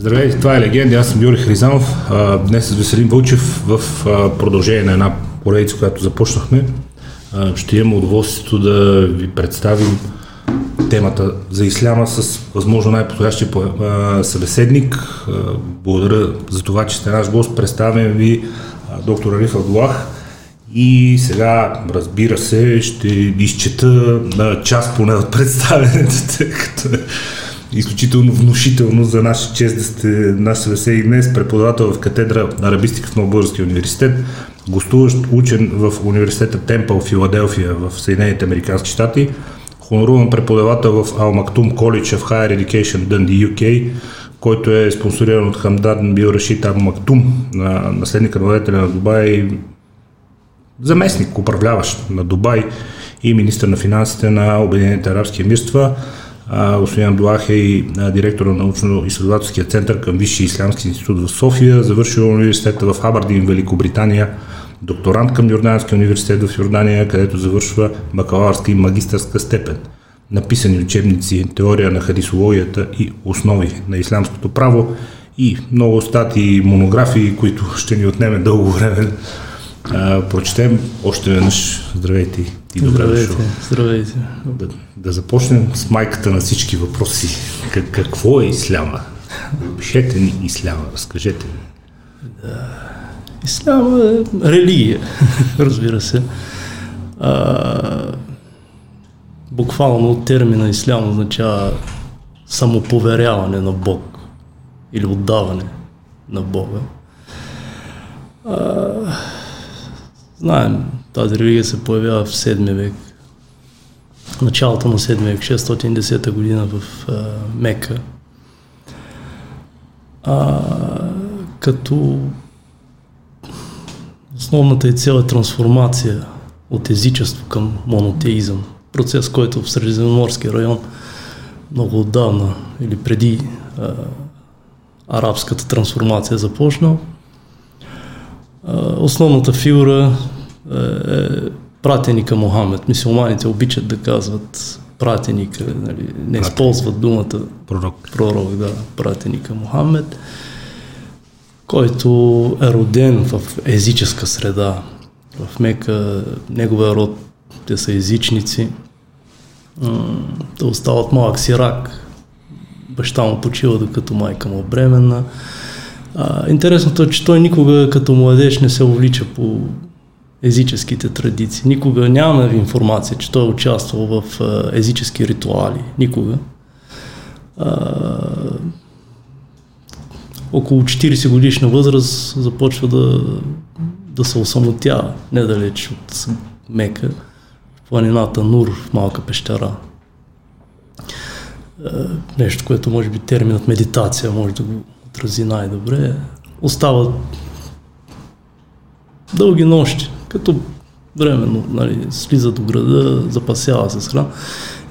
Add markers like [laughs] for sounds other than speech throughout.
Здравейте, това е Легенди, аз съм Юрий Хризанов. Днес с Веселин Вълчев в продължение на една поредица, която започнахме. Ще имам удоволствието да ви представим темата за исляма с възможно най-подходящия събеседник. Благодаря за това, че сте наш гост. Представям ви доктор Ариф Абдулах. И сега, разбира се, ще изчета част поне от представенето, тъй като изключително внушително за наша чест да сте наш събеседник днес, преподавател в катедра Арабистика в Новобългарския университет, гостуващ учен в университета Темпъл в Филаделфия в Съединените Американски щати, хоноруван преподавател в Ал Мактум College of Higher Education Dundee, UK, който е спонсориран от Хамдан Бил Рашид Ал Мактум, наследника на на Дубай, заместник, управляващ на Дубай и министър на финансите на Обединените арабски емирства. Господин Абдулах е директор на научно-изследователския център към Висшия ислямски институт в София, завършил университета в Абардин, Великобритания, докторант към Йорданския университет в Йордания, където завършва бакалавърска и магистърска степен. Написани учебници теория на хадисологията и основи на ислямското право и много статии и монографии, които ще ни отнеме дълго време а, прочетем още веднъж. Здравейте и добре здравейте, дошъл. Здравейте. Да, да започнем с майката на всички въпроси. Как, какво е исляма? Пишете ни исляма, разкажете ми. Да. Исляма е религия, [laughs] разбира се. А, буквално термина ислям означава самоповеряване на Бог или отдаване на Бога. А, Знаем, тази религия се появява в 7 век, началото на 7 век, 610 година в а, Мека. А, като основната и цел е трансформация от езичество към монотеизъм. Процес, който в Средиземноморския район много отдавна или преди а, арабската трансформация започнал основната фигура пратеника Мохамед. Мисулманите обичат да казват пратеника, нали, не използват думата пророк. пророк, да, пратеника Мохамед, който е роден в езическа среда. В Мека неговия род, те са езичници. Те остават малък сирак. Баща му почива, докато майка му е бременна. А, интересното е, че той никога като младеж не се увлича по езическите традиции. Никога нямаме информация, че той е участвал в езически ритуали. Никога. А, около 40 годишна възраст започва да, да се осамотява недалеч от Мека, в планината Нур, в малка пещера. Нещо, което може би терминът медитация може да го отрази най-добре, остават дълги нощи, като временно нали, слиза до града, запасява се с храна.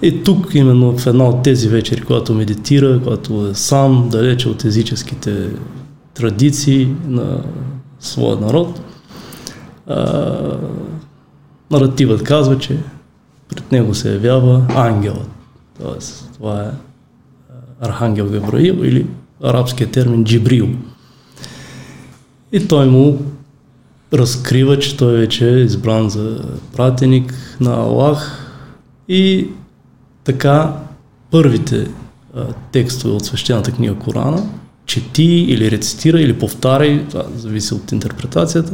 И тук, именно в една от тези вечери, когато медитира, когато е сам, далече от езическите традиции на своя народ, а, наративът казва, че пред него се явява ангелът. Тоест, това е Архангел Гавраил или арабския термин джибрил. И той му разкрива, че той вече е избран за пратеник на Аллах и така първите а, текстове от свещената книга Корана чети или рецитира или повтаряй, това зависи от интерпретацията,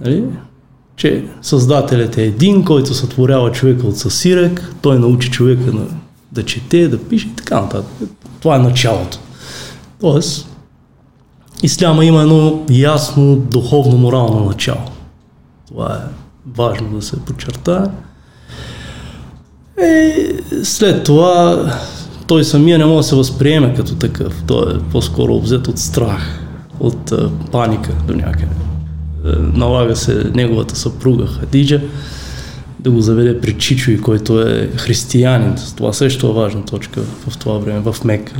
нали? че Създателят е един, който сътворява човека от съсирек, той научи човека на, да чете, да пише и така нататък. Това е началото. Тоест, исляма има едно ясно духовно-морално начало. Това е важно да се подчертае. И след това той самия не може да се възприеме като такъв. Той е по-скоро обзет от страх, от а, паника до някъде. Е, налага се неговата съпруга Хадиджа да го заведе при Чичуи, който е християнин. Това също е важна точка в това време, в Мека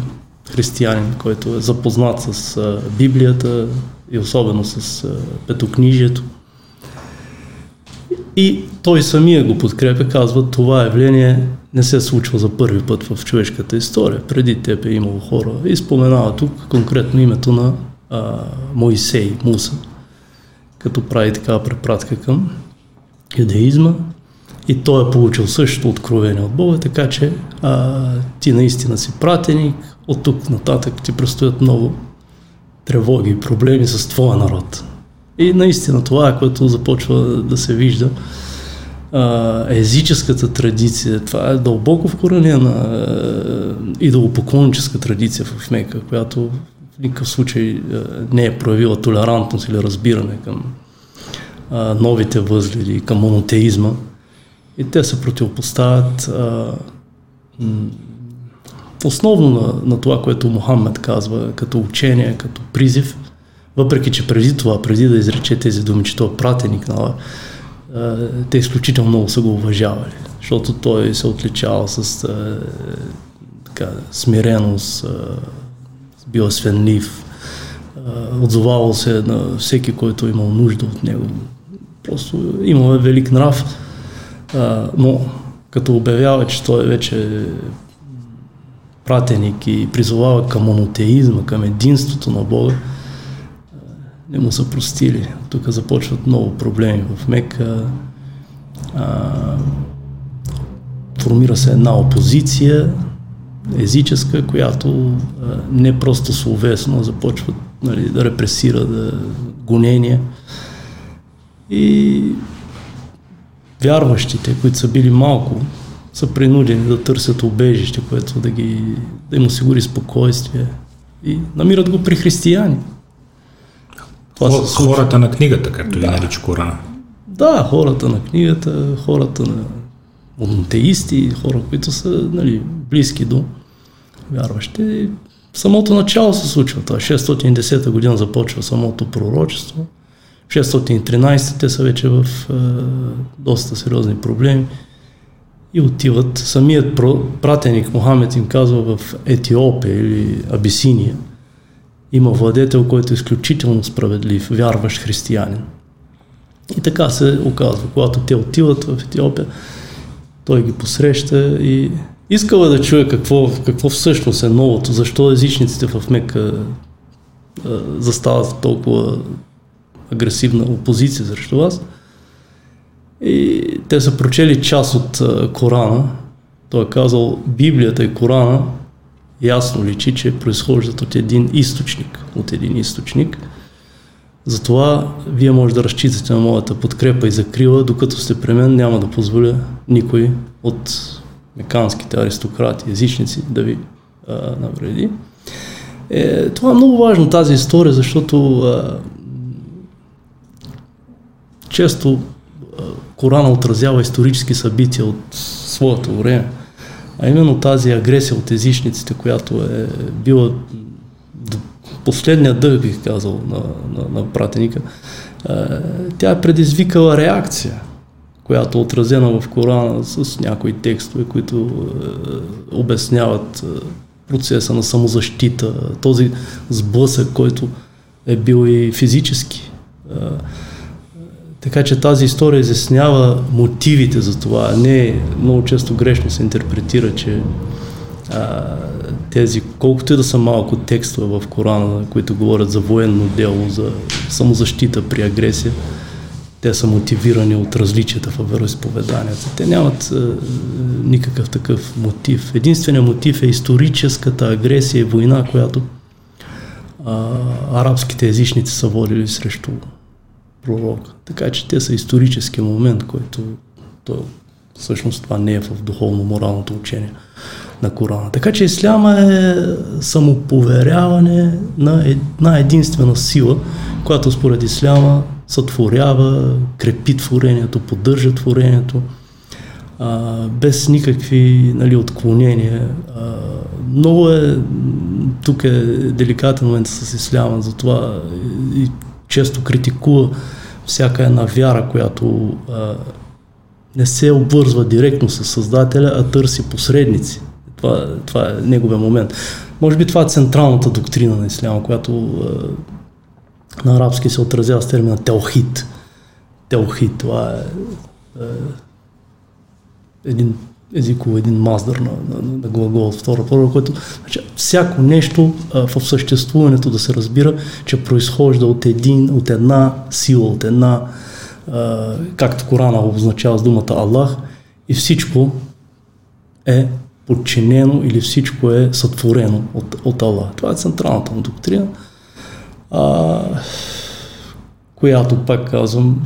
християнин, който е запознат с Библията и особено с петокнижието. И той самия го подкрепя, казва, това явление не се случва за първи път в човешката история. Преди теб е имало хора. И споменава тук конкретно името на а, Моисей, Муса, като прави такава препратка към юдеизма. И той е получил същото откровение от Бога, така че а, ти наистина си пратеник, от тук нататък ти предстоят много тревоги и проблеми с твоя народ. И наистина това е, което започва да се вижда. А, езическата традиция, това е дълбоко вкоренена идолопоклонническа традиция в Мека, която в никакъв случай не е проявила толерантност или разбиране към а, новите възгледи, към монотеизма. И те се противопоставят а, основно на, на това, което Мохамед казва като учение, като призив, въпреки че преди това, преди да изрече тези думи, че той е пратеник на те изключително много са го уважавали, защото той се отличава с така, смиреност, бил свенлив, отзовавал се на всеки, който е имал нужда от него. Просто имал велик нрав, но като обявява, че той вече пратеник и призовава към монотеизма, към единството на Бога, не му са простили. Тук започват много проблеми в Мека. А, формира се една опозиция езическа, която а, не просто словесно започва нали, да репресира, да гонения. И вярващите, които са били малко, са принудени да търсят убежище, което да, ги, да им осигури спокойствие. И намират го при християни. Това Хор, се хората на книгата, както да. ги нарича Корана. Да, хората на книгата, хората на монотеисти, хора, които са нали, близки до вярващи. В самото начало се случва това. 610 година започва самото пророчество. 613 те са вече в е, доста сериозни проблеми и отиват. Самият пратеник Мохамед им казва в Етиопия или Абисиния – има владетел, който е изключително справедлив, вярващ християнин. И така се оказва. Когато те отиват в Етиопия, той ги посреща и искала да чуе какво, какво всъщност е новото, защо езичниците в Мека застават толкова агресивна опозиция срещу вас. И те са прочели част от Корана. Той е казал, Библията и Корана ясно личи, че произхождат от един източник. От един източник. Затова вие може да разчитате на моята подкрепа и закрила, докато сте при мен няма да позволя никой от меканските аристократи, езичници да ви а, навреди. Е, това е много важно тази история, защото а, често Корана отразява исторически събития от своето време. А именно тази агресия от езичниците, която е била последния дъх, бих казал, на, на, на пратеника, тя е предизвикала реакция, която е отразена в Корана с някои текстове, които е, обясняват процеса на самозащита, този сблъсък, който е бил и физически. Така че тази история изяснява мотивите за това. Не много често грешно се интерпретира, че а, тези, колкото и да са малко текстове в Корана, които говорят за военно дело, за самозащита при агресия, те са мотивирани от различията в вероисповеданията. Те нямат а, никакъв такъв мотив. Единственият мотив е историческата агресия и война, която а, арабските езичници са водили срещу пророка. Така че те са исторически момент, който то, всъщност това не е в духовно-моралното учение на Корана. Така че Исляма е самоповеряване на една единствена сила, която според Исляма сътворява, крепи творението, поддържа творението, а, без никакви нали, отклонения. А, много е, тук е деликатен момент с Исляма, затова и често критикува всяка една вяра, която а, не се обвързва директно с Създателя, а търси посредници. Това, това е неговия момент. Може би това е централната доктрина на Исляма, която а, на арабски се отразява с термина телхит. Телхит, това е е, един езиково, един маздър на, на, на глагол от втора форма, което значи, всяко нещо а, в съществуването да се разбира, че произхожда от, един, от една сила, от една, а, както Корана обозначава с думата Аллах, и всичко е подчинено или всичко е сътворено от, от Аллах. Това е централната му доктрина, а, която, пак казвам,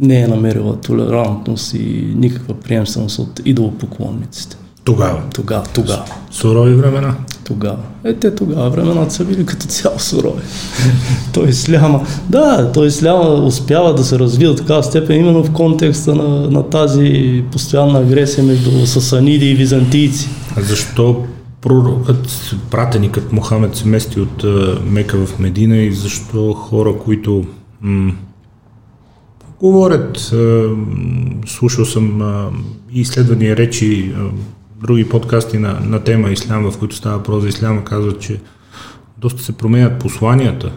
не е намерила толерантност и никаква приемственост от идолопоклонниците. Тогава. Тогава, тогава. Сурови времена. Тогава. Е, те тогава времената са били като цяло сурови. [laughs] той сляма, да, той сляма успява да се развие от такава степен именно в контекста на, на тази постоянна агресия между сасаниди и византийци. А защо пророкът, пратеникът Мохамед се мести от Мека в Медина и защо хора, които м- говорят, слушал съм и изследвания речи, други подкасти на, на тема Ислям, в които става въпрос за Исляма, казват, че доста се променят посланията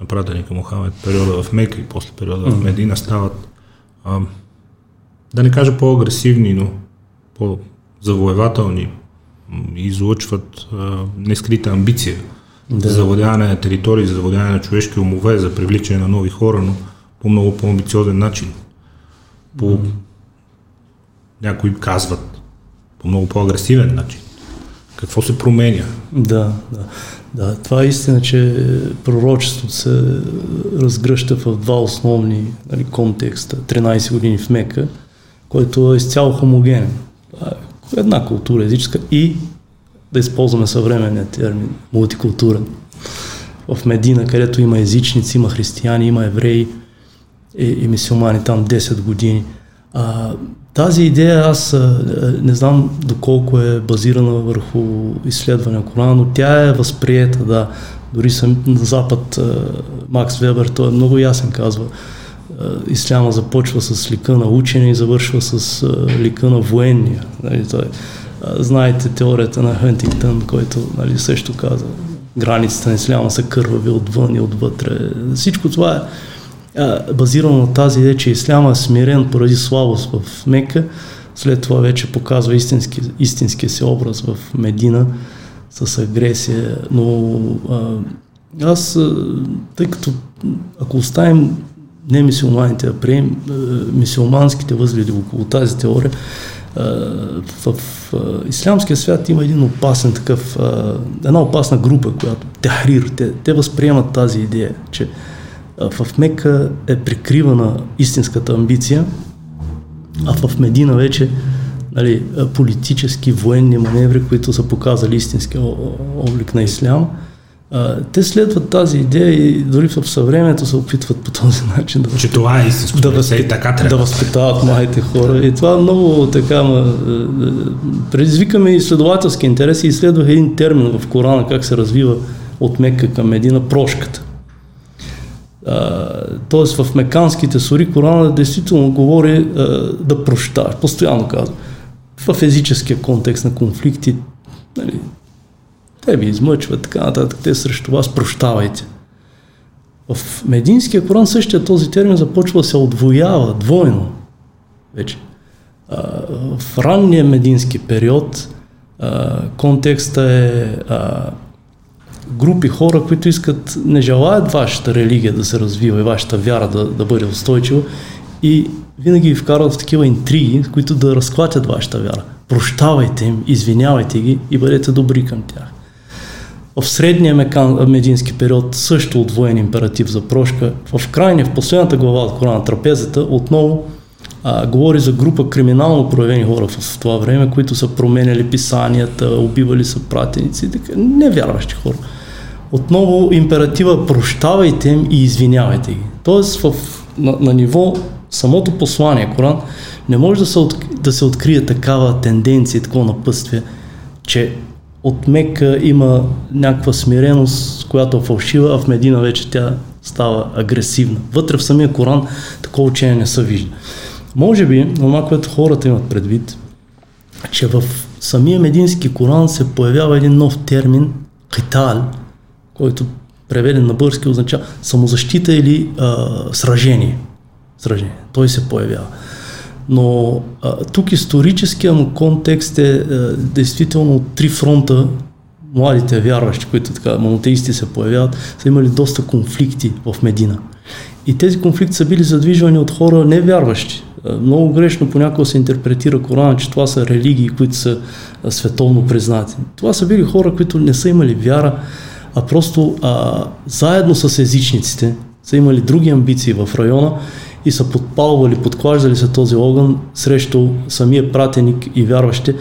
на пратеника Мохамед, периода в Мека и после периода в Медина стават, а, да не кажа по-агресивни, но по-завоевателни, излъчват а, нескрита амбиция да. за завладяване на територии, за завладяване на човешки умове, за привличане на нови хора, но по много по-амбициозен начин. По, mm. някои казват, по много по-агресивен начин. Какво се променя? Да, да. Да, това е истина, че пророчеството се разгръща в два основни нали, контекста. 13 години в Мека, който е изцяло хомогенен. Е една култура езическа и да използваме съвременния термин мултикултурен. В Медина, където има езичници, има християни, има евреи, и, и мисиомани там 10 години. А, тази идея аз не знам доколко е базирана върху изследване на Корана, но тя е възприета, да. Дори съм на Запад, Макс Вебер, той е много ясен, казва. Исляма започва с лика на учене и завършва с лика на военния. Нали, той, знаете теорията на Хантингтън, който нали, също каза, границите на исляма са кървави отвън и отвътре. Всичко това е базирано на тази идея, че исляма е смирен поради слабост в Мека, след това вече показва истински, истинския си образ в Медина с агресия, но а, аз, тъй като ако оставим не мисиоманите, а прием мисиоманските възгледи около тази теория, в, ислямския свят има един опасен такъв, една опасна група, която Тахрир, те, те възприемат тази идея, че в Мека е прикривана истинската амбиция, а в Медина вече нали, политически, военни маневри, които са показали истинския облик на ислям, те следват тази идея и дори в съвремето се опитват по този начин да, че това е истинско, да, възпит... така трябва. да възпитават младите хора. И това много така ма, предизвикаме изследователски интерес и изследвах един термин в Корана, как се развива от Мекка към Медина прошката. Тоест в меканските сури Корана действително говори а, да прощаваш, постоянно казва. В езическия контекст на конфликти, нали, те ви измъчват, така нататък, те срещу вас прощавайте. В Мединския Коран същия този термин започва да се отвоява двойно вече. А, в ранния медински период а, контекста е а, групи хора, които искат, не желаят вашата религия да се развива и вашата вяра да, да бъде устойчива и винаги ви вкарват в такива интриги, които да разклатят вашата вяра. Прощавайте им, извинявайте ги и бъдете добри към тях. В средния медински период също отвоен императив за прошка. В крайния, в последната глава от Корана Трапезата, отново а, говори за група криминално проявени хора в, това време, които са променяли писанията, убивали са пратеници, невярващи хора отново императива прощавайте им и извинявайте ги. Тоест в, на, на ниво самото послание, Коран, не може да се, от, да се открие такава тенденция, такова напътствие, че от Мека има някаква смиреност, която е фалшива, а в Медина вече тя става агресивна. Вътре в самия Коран такова учение не се вижда. Може би, това, което хората имат предвид, че в самия медински Коран се появява един нов термин, китал, който преведен на български означава самозащита или а, сражение. Сражение. Той се появява. Но а, тук историческия му контекст е а, действително от три фронта. Младите вярващи, които така монотеисти се появяват, са имали доста конфликти в Медина. И тези конфликти са били задвижвани от хора невярващи. Много грешно понякога се интерпретира Корана, че това са религии, които са световно признати. Това са били хора, които не са имали вяра, а просто а, заедно с езичниците са имали други амбиции в района и са подпалвали, подклаждали се този огън срещу самия пратеник и вярващите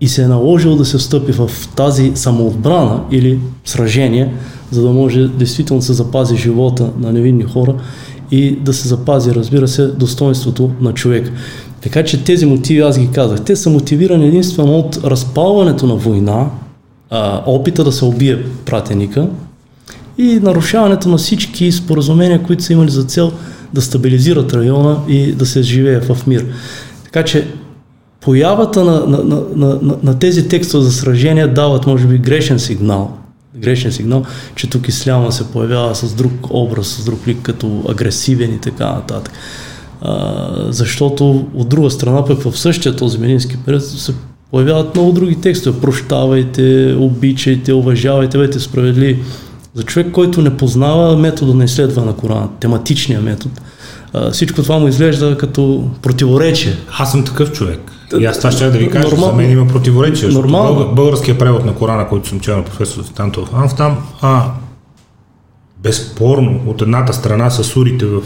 и се е наложил да се встъпи в тази самоотбрана или сражение, за да може действително да се запази живота на невинни хора и да се запази, разбира се, достоинството на човек. Така че тези мотиви, аз ги казах, те са мотивирани единствено от разпалването на война, а, опита да се убие пратеника и нарушаването на всички споразумения, които са имали за цел да стабилизират района и да се живее в мир. Така че появата на, на, на, на, на тези текстове за сражения дават, може би, грешен сигнал, грешен сигнал, че тук исляма се появява с друг образ, с друг лик, като агресивен и така нататък. А, защото от друга страна, пък в същия този медински период се появяват много други текстове. Прощавайте, обичайте, уважавайте, бъдете справедливи. За човек, който не познава метода на изследване на Корана, тематичния метод, всичко това му изглежда като противоречие. Аз съм такъв човек. И аз това ще да ви кажа, Нормал... за мен има противоречие. Нормално. Българ, българския превод на Корана, който съм чел на професор Тантов Анф, там, а, безспорно, от едната страна са сурите, в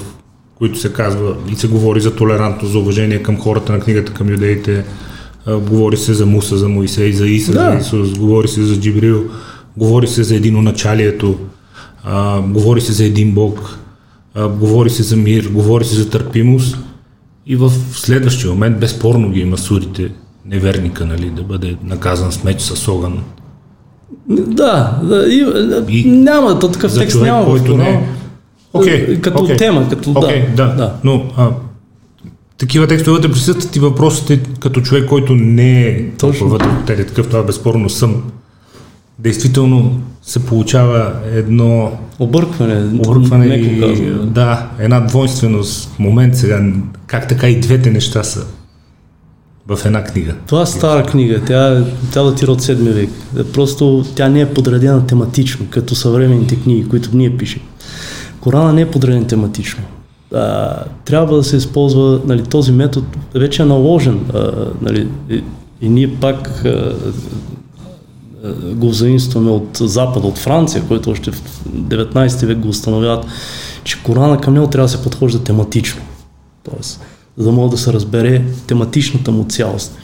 които се казва и се говори за толерантност, за уважение към хората на книгата, към юдеите, говори се за Муса, за Моисей, за Иса, да. за Исус, говори се за Джибрил, говори се за единоначалието, а, говори се за един Бог, а, говори се за мир, говори се за търпимост и в следващия момент безспорно ги има сурите неверника, нали, да бъде наказан с меч с огън. Да, да и, и няма, то такъв текст човек, няма който не, okay, като okay, тема, като okay, да, да, да. Но а, такива текстове вътре присъстват и въпросите като човек, който не е толкова вътре в такъв, това безспорно съм действително се получава едно объркване, объркване и, да, една двойственост в момент сега, как така и двете неща са в една книга. Това е стара книга, тя, тя датира от 7 век. Просто тя не е подредена тематично, като съвременните книги, които ние пишем. Корана не е подреден тематично. А, трябва да се използва нали, този метод, вече е наложен. А, нали, и, и ние пак а, е, го заимстваме от Запада, от Франция, който още в 19 век го установяват, че Корана към него трябва да се подхожда тематично. Тоест, за да може да се разбере тематичната му цялост.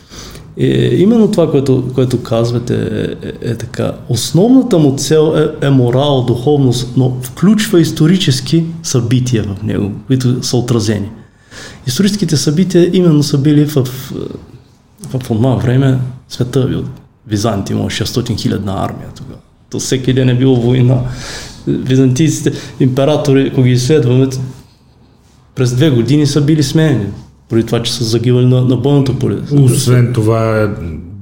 И е, именно това, което, което казвате е, е, е така. Основната му цел е, е морал, духовност, но включва исторически събития в него, които са отразени. Историческите събития именно са били в, в, в това време света Византия има 600 хилядна армия тогава. То всеки ден е било война. Византийците, императори, ако ги изследваме, през две години са били сменени. Поради това, че са загивали на, на бойното поле. Освен това,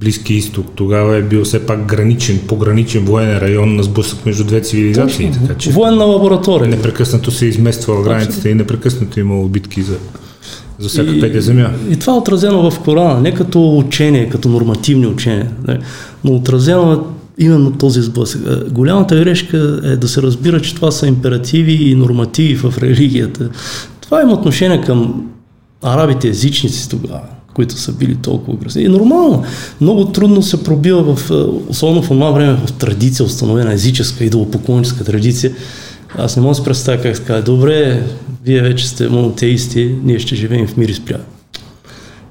Близки изток тогава е бил все пак граничен, пограничен военен район на сблъсък между две цивилизации. Точно. Така, че Военна лаборатория. Непрекъснато се измества в границите и непрекъснато имало битки за за всяка и, петя земя. И, и това е отразено в Корана, не като учение, като нормативни учения, не, но отразено е именно този сблъсък. Е, голямата грешка е да се разбира, че това са императиви и нормативи в религията. Това има отношение към арабите езичници тогава, които са били толкова агресивни. И нормално. Много трудно се пробива, в, е, особено в това време, в традиция, установена езическа, идолопоклонническа традиция. Аз не мога да си представя как така. Добре, вие вече сте монотеисти, ние ще живеем в мир и спря.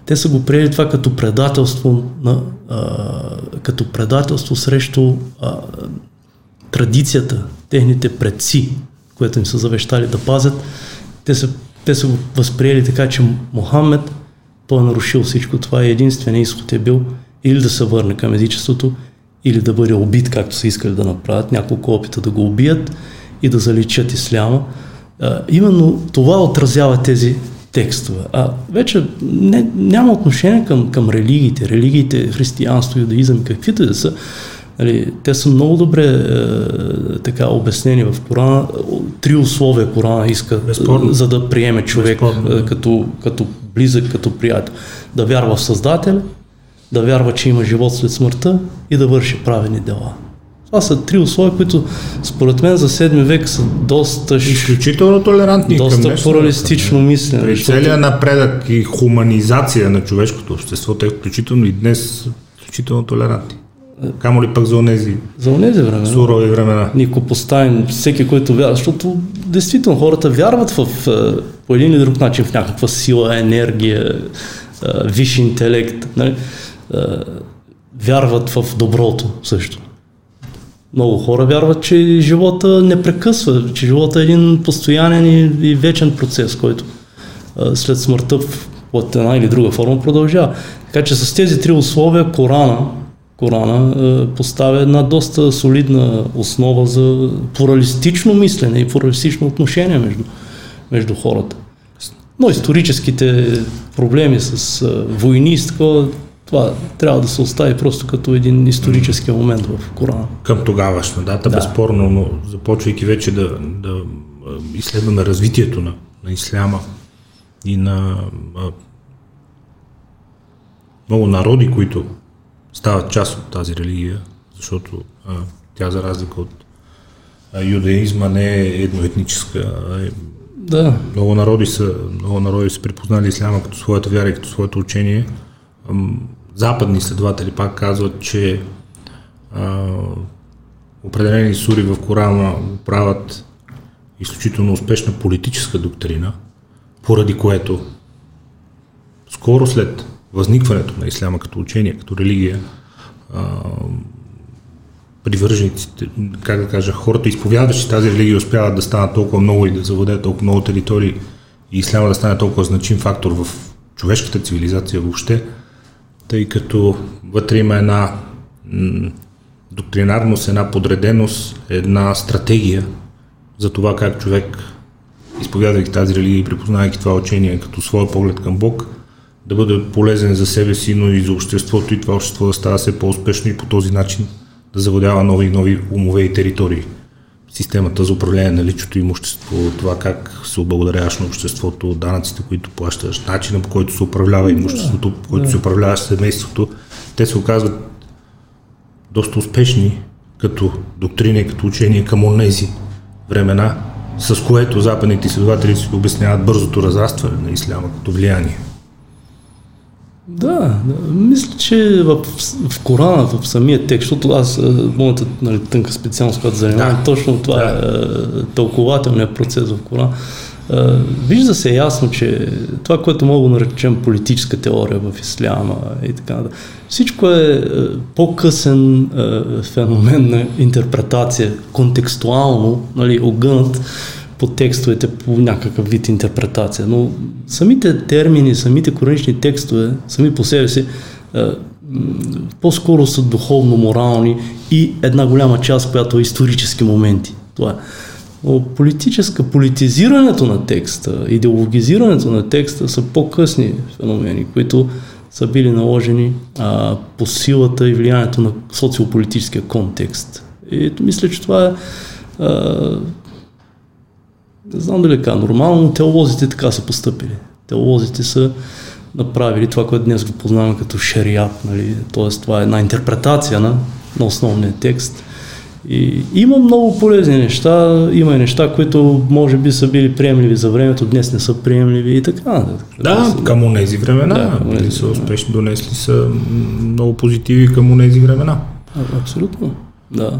Те са го приели това като предателство, на, а, като предателство срещу а, традицията, техните предци, което им са завещали да пазят. Те са, те са го възприели така, че Мохамед, той е нарушил всичко това и единственият изход е бил или да се върне към езичеството, или да бъде убит, както са искали да направят, няколко опита да го убият и да заличат исляма. А, именно това отразява тези текстове. А вече не, няма отношение към, към религиите. Религиите, християнство, юдаизъм, каквито да са, Нали, те са много добре е, така обяснени в Корана. Три условия Корана иска, Безспорно. за да приеме човек Безспорно, е, като, като близък, като приятел. Да вярва в Създателя, да вярва, че има живот след смъртта и да върши правени дела. Това са три условия, които според мен за 7 век са доста, Изключително толерантни доста плуралистично мислене. При защото- целия напредък и хуманизация на човешкото общество, те включително и днес са изключително толерантни. Камо ли пък за онези За онези времена. сурови времена. Нико поставим всеки, който вярва, защото действително хората вярват в, е, по един или друг начин в някаква сила, енергия, е, висш интелект. Нали? Е, Вярват в доброто също. Много хора вярват, че живота не прекъсва, че живота е един постоянен и, и вечен процес, който след смъртта в една или друга форма продължава. Така че с тези три условия Корана, Корана е, поставя една доста солидна основа за плуралистично мислене и плуралистично отношение между, между хората. Но историческите проблеми с е, войни и такова, това трябва да се остави просто като един исторически момент в Корана. Към тогавашна дата, Да. безспорно, но започвайки вече да, да а, изследваме развитието на, на исляма и на а, много народи, които стават част от тази религия, защото а, тя за разлика от а, юдаизма не е едноетническа. а е Да, много народи са, много народи са припознали исляма като своята вяра и като своето учение. Западни изследователи пак казват, че а, определени сури в Корана правят изключително успешна политическа доктрина, поради което скоро след възникването на исляма като учение, като религия, а, привържениците, как да кажа, хората, изповядващи тази религия, успяват да станат толкова много и да завладеят толкова много територии и исляма да стане толкова значим фактор в човешката цивилизация въобще, тъй като вътре има една доктринарност, една подреденост, една стратегия за това как човек, изповядайки тази религия и припознавайки това учение като своя поглед към Бог, да бъде полезен за себе си, но и за обществото и това общество да става все по-успешно и по този начин да завладява нови и нови умове и територии. Системата за управление на личното имущество, това как се облагодаряваш на обществото, данъците, които плащаш, начина по който се управлява имуществото, по който се управлява семейството, те се оказват доста успешни като доктрина и като учение към онези времена, с което западните изследователи си обясняват бързото разрастване на исляма като влияние. Да, мисля, че в, в Корана, в самия текст, защото аз, моята нали, тънка специалност, която занимавам, Да. точно това Да. е, тълкователният процес в Корана. Вижда се ясно, че това, което мога да наречем политическа теория в исляма и така нататък, всичко е, по-късен феномен на интерпретация, контекстуално, нали, огънат по текстовете по някакъв вид интерпретация. Но самите термини, самите коранични текстове, сами по себе си, по-скоро са духовно-морални и една голяма част, която е исторически моменти. Това е. Но политическа, политизирането на текста, идеологизирането на текста са по-късни феномени, които са били наложени а, по силата и влиянието на социополитическия контекст. И мисля, че това е не знам дали е така нормално, но теолозите така са поступили. Теолозите са направили това, което днес го познаваме като шариат, нали? т.е. това е една интерпретация на, на основния текст. И има много полезни неща, има и неща, които може би са били приемливи за времето, днес не са приемливи и така. нататък. Да, към онези времена. Да, Да, към онези са успешни, донесли са много позитиви към онези времена. А, Абсолютно, да.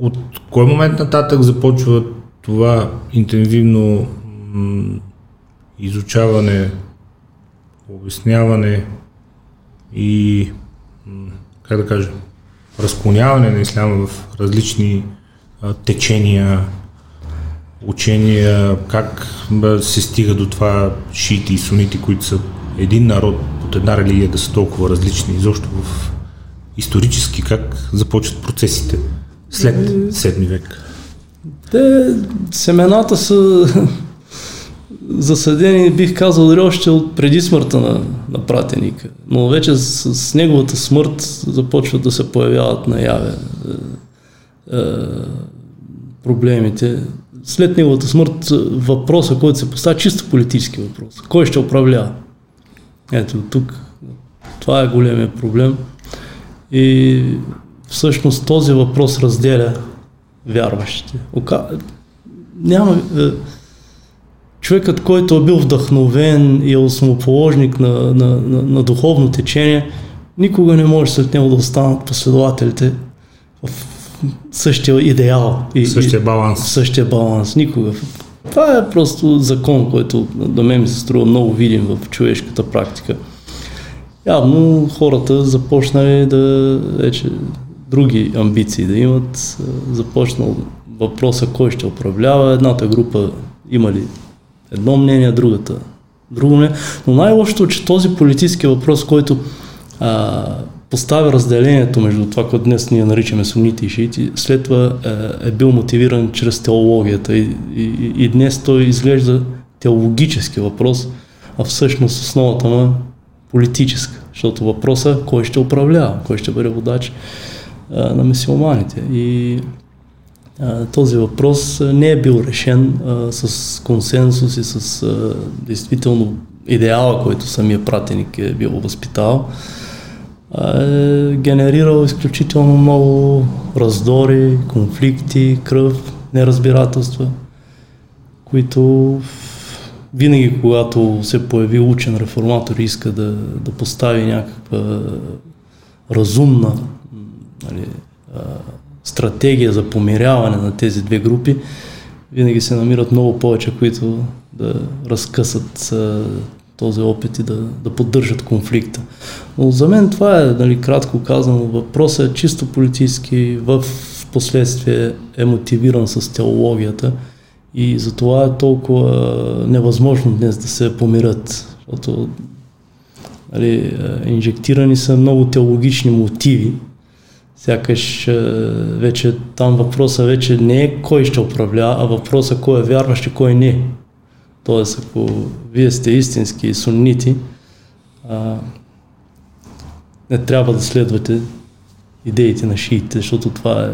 От кой момент нататък започва това интензивно м, изучаване, обясняване и, м, как да кажа, разклоняване на исляма в различни а, течения, учения, как бе, се стига до това шиити и сунити, които са един народ от една религия да са толкова различни, изобщо в исторически как започват процесите след 7 век. Те, семената са [laughs] засадени, бих казал, дори още от преди смъртта на, на пратеника. Но вече с, с неговата смърт започват да се появяват наяве е, е, проблемите. След неговата смърт въпроса, който се поставя, чисто политически въпрос. Кой ще управлява? Ето тук това е големия проблем. И всъщност този въпрос разделя вярващите. Ока... Няма... Е, човекът, който е бил вдъхновен и е основоположник на, на, на, на духовно течение, никога не може след него да останат последователите в същия идеал. И, същия баланс. Същия баланс. Никога. Това е просто закон, който до мен ми се струва много видим в човешката практика. Явно хората започнали да вече други амбиции да имат. Започнал въпроса кой ще управлява. Едната група има ли едно мнение, другата друго мнение. Но най-лошото е, че този политически въпрос, който а, поставя разделението между това, което днес ние наричаме сунити и шиити, след това е, е бил мотивиран чрез теологията и, и, и днес той изглежда теологически въпрос, а всъщност основата му е политическа, защото въпросът е кой ще управлява, кой ще бъде водач а, на мисиоманите. И а, този въпрос не е бил решен а, с консенсус и с а, действително идеала, който самия пратеник е бил възпитал е генерирал изключително много раздори, конфликти, кръв, неразбирателства, които винаги, когато се появи учен реформатор и иска да, да постави някаква разумна нали, стратегия за помиряване на тези две групи, винаги се намират много повече, които да разкъсат този опит и да, да поддържат конфликта. Но за мен това е, нали, кратко казано, въпросът е чисто политически, в последствие е мотивиран с теологията и затова е толкова невъзможно днес да се помират, защото нали, инжектирани са много теологични мотиви, сякаш е, вече там въпросът вече не е кой ще управлява, а въпросът кой е вярващ и кой не. Тоест, ако вие сте истински суннити, а, не трябва да следвате идеите на шиите, защото това е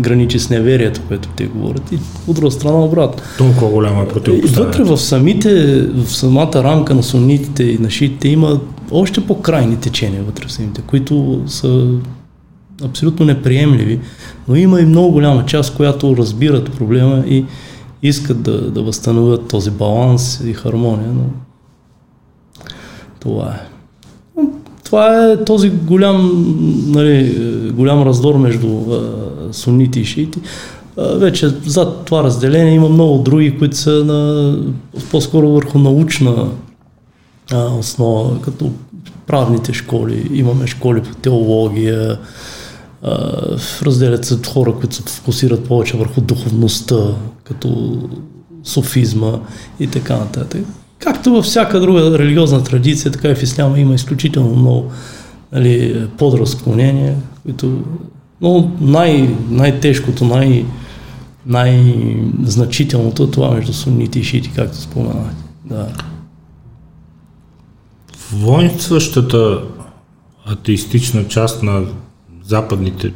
граничи с неверието, което те говорят и от друга страна обратно. Толкова голяма е противопоставянето. Вътре в самите, в самата рамка на сунитите и на шиите има още по-крайни течения вътре в самите, които са абсолютно неприемливи, но има и много голяма част, която разбират проблема и искат да, да възстановят този баланс и хармония, но това е. Това е този голям, нали, голям раздор между а, сунити и шиити. Вече зад това разделение има много други, които са на, по-скоро върху научна а, основа, като правните школи. Имаме школи по теология, разделят се хора, които се фокусират повече върху духовността, като софизма и така нататък. Както във всяка друга религиозна традиция, така и в исляма има изключително много нали, подразклонения, които но най- най-тежкото, най- най-значителното е това между сунити и шити, както споменахте. Да. Воинстващата атеистична част на западните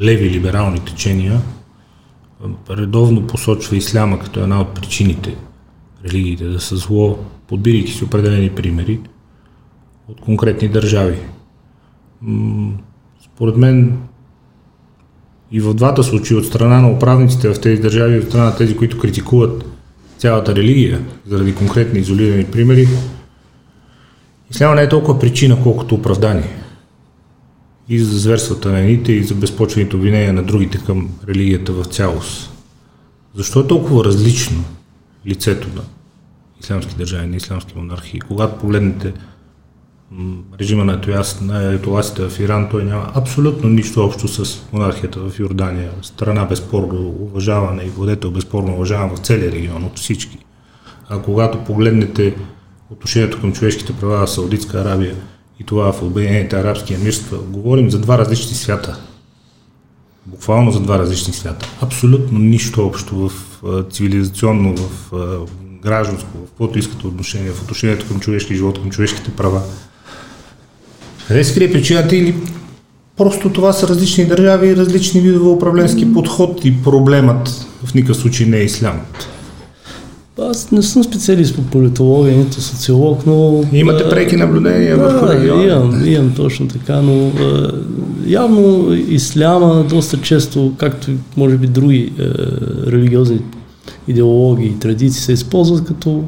леви либерални течения редовно посочва исляма като една от причините религиите да са зло, подбирайки си определени примери от конкретни държави. Според мен и в двата случая от страна на управниците в тези държави, от страна на тези, които критикуват цялата религия заради конкретни изолирани примери, исляма не е толкова причина, колкото оправдание и за зверствата на едните и за безпочвените обвинения на другите към религията в цялост. Защо е толкова различно лицето на исламски държави, на исламски монархии? Когато погледнете режима на, на етоласите в Иран, той няма абсолютно нищо общо с монархията в Йордания. Страна безспорно уважавана и владетел безспорно уважаван в целия регион от всички. А когато погледнете отношението към човешките права в Саудитска Арабия, и това в Обединените арабски емирства, говорим за два различни свята. Буквално за два различни свята. Абсолютно нищо общо в цивилизационно, в гражданско, в каквото искате отношение, в отношението към човешки живот, към човешките права. Къде се крие причината или просто това са различни държави и различни видове управленски подход и проблемът в никакъв случай не е ислямът? Аз не съм специалист по политология, нито социолог, но... Имате преки наблюдения да, върху региона? Имам, имам точно така, но явно исляма доста често, както може би други а, религиозни идеологии и традиции се използват като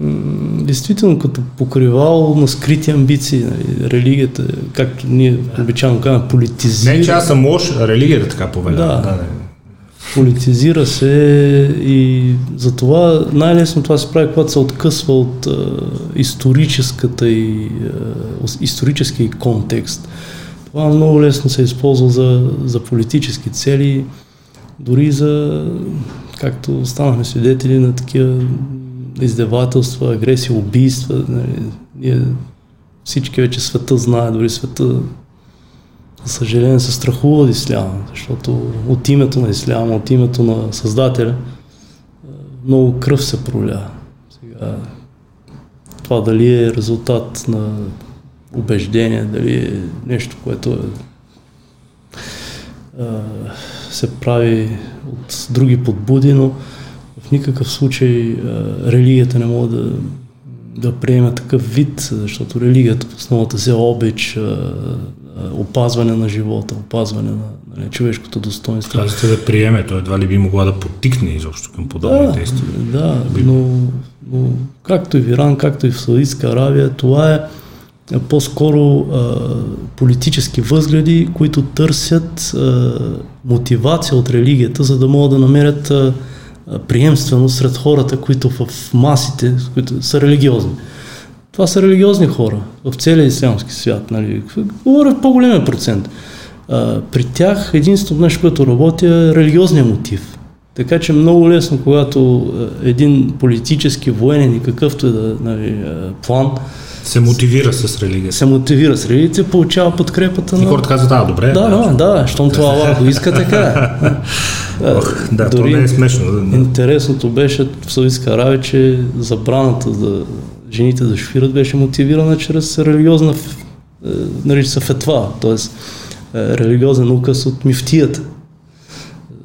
м- действително като покривало на скрити амбиции. Нали, религията, както ние обичайно казваме, политизира. Не, че аз съм лош, религията така повелява. Да. да не. Политизира се и затова най-лесно това се прави, когато се откъсва от а, историческата и а, историческия контекст. Това много лесно се използва за, за политически цели, дори за, както станахме свидетели на такива издевателства, агресия, убийства. Нали, ние, всички вече света знаят, дори света за съжаление се страхува от исляма, защото от името на исляма, от името на Създателя, много кръв се проля. Сега, това дали е резултат на убеждение, дали е нещо, което е, се прави от други подбуди, но в никакъв случай религията не може да, да приеме такъв вид, защото религията в основата се обич, опазване на живота, опазване на, на нали, човешкото достоинство. Казвате да приеме, то едва ли би могла да потикне изобщо към подобни да, действия. Да, но, но както и в Иран, както и в Саудитска Аравия, това е по-скоро а, политически възгледи, които търсят а, мотивация от религията, за да могат да намерят а, приемственост сред хората, които в масите, които са религиозни. Това са религиозни хора в целия ислямски свят. Нали. Говоря в по-големия процент. А, при тях единственото нещо, което работи е религиозния мотив. Така че много лесно, когато един политически военен и какъвто е да, нали, план се мотивира с религията. Се мотивира с религията, получава подкрепата и на... И хората казват, а, добре. Да, да, да, щом това Аллах го иска така. [laughs] Ох, да, Дори то не е смешно. Да. Интересното беше в Саудитска Аравия, че забраната да жените да шофират беше мотивирана чрез религиозна, нарича се фетва, т.е. религиозен указ от мифтията.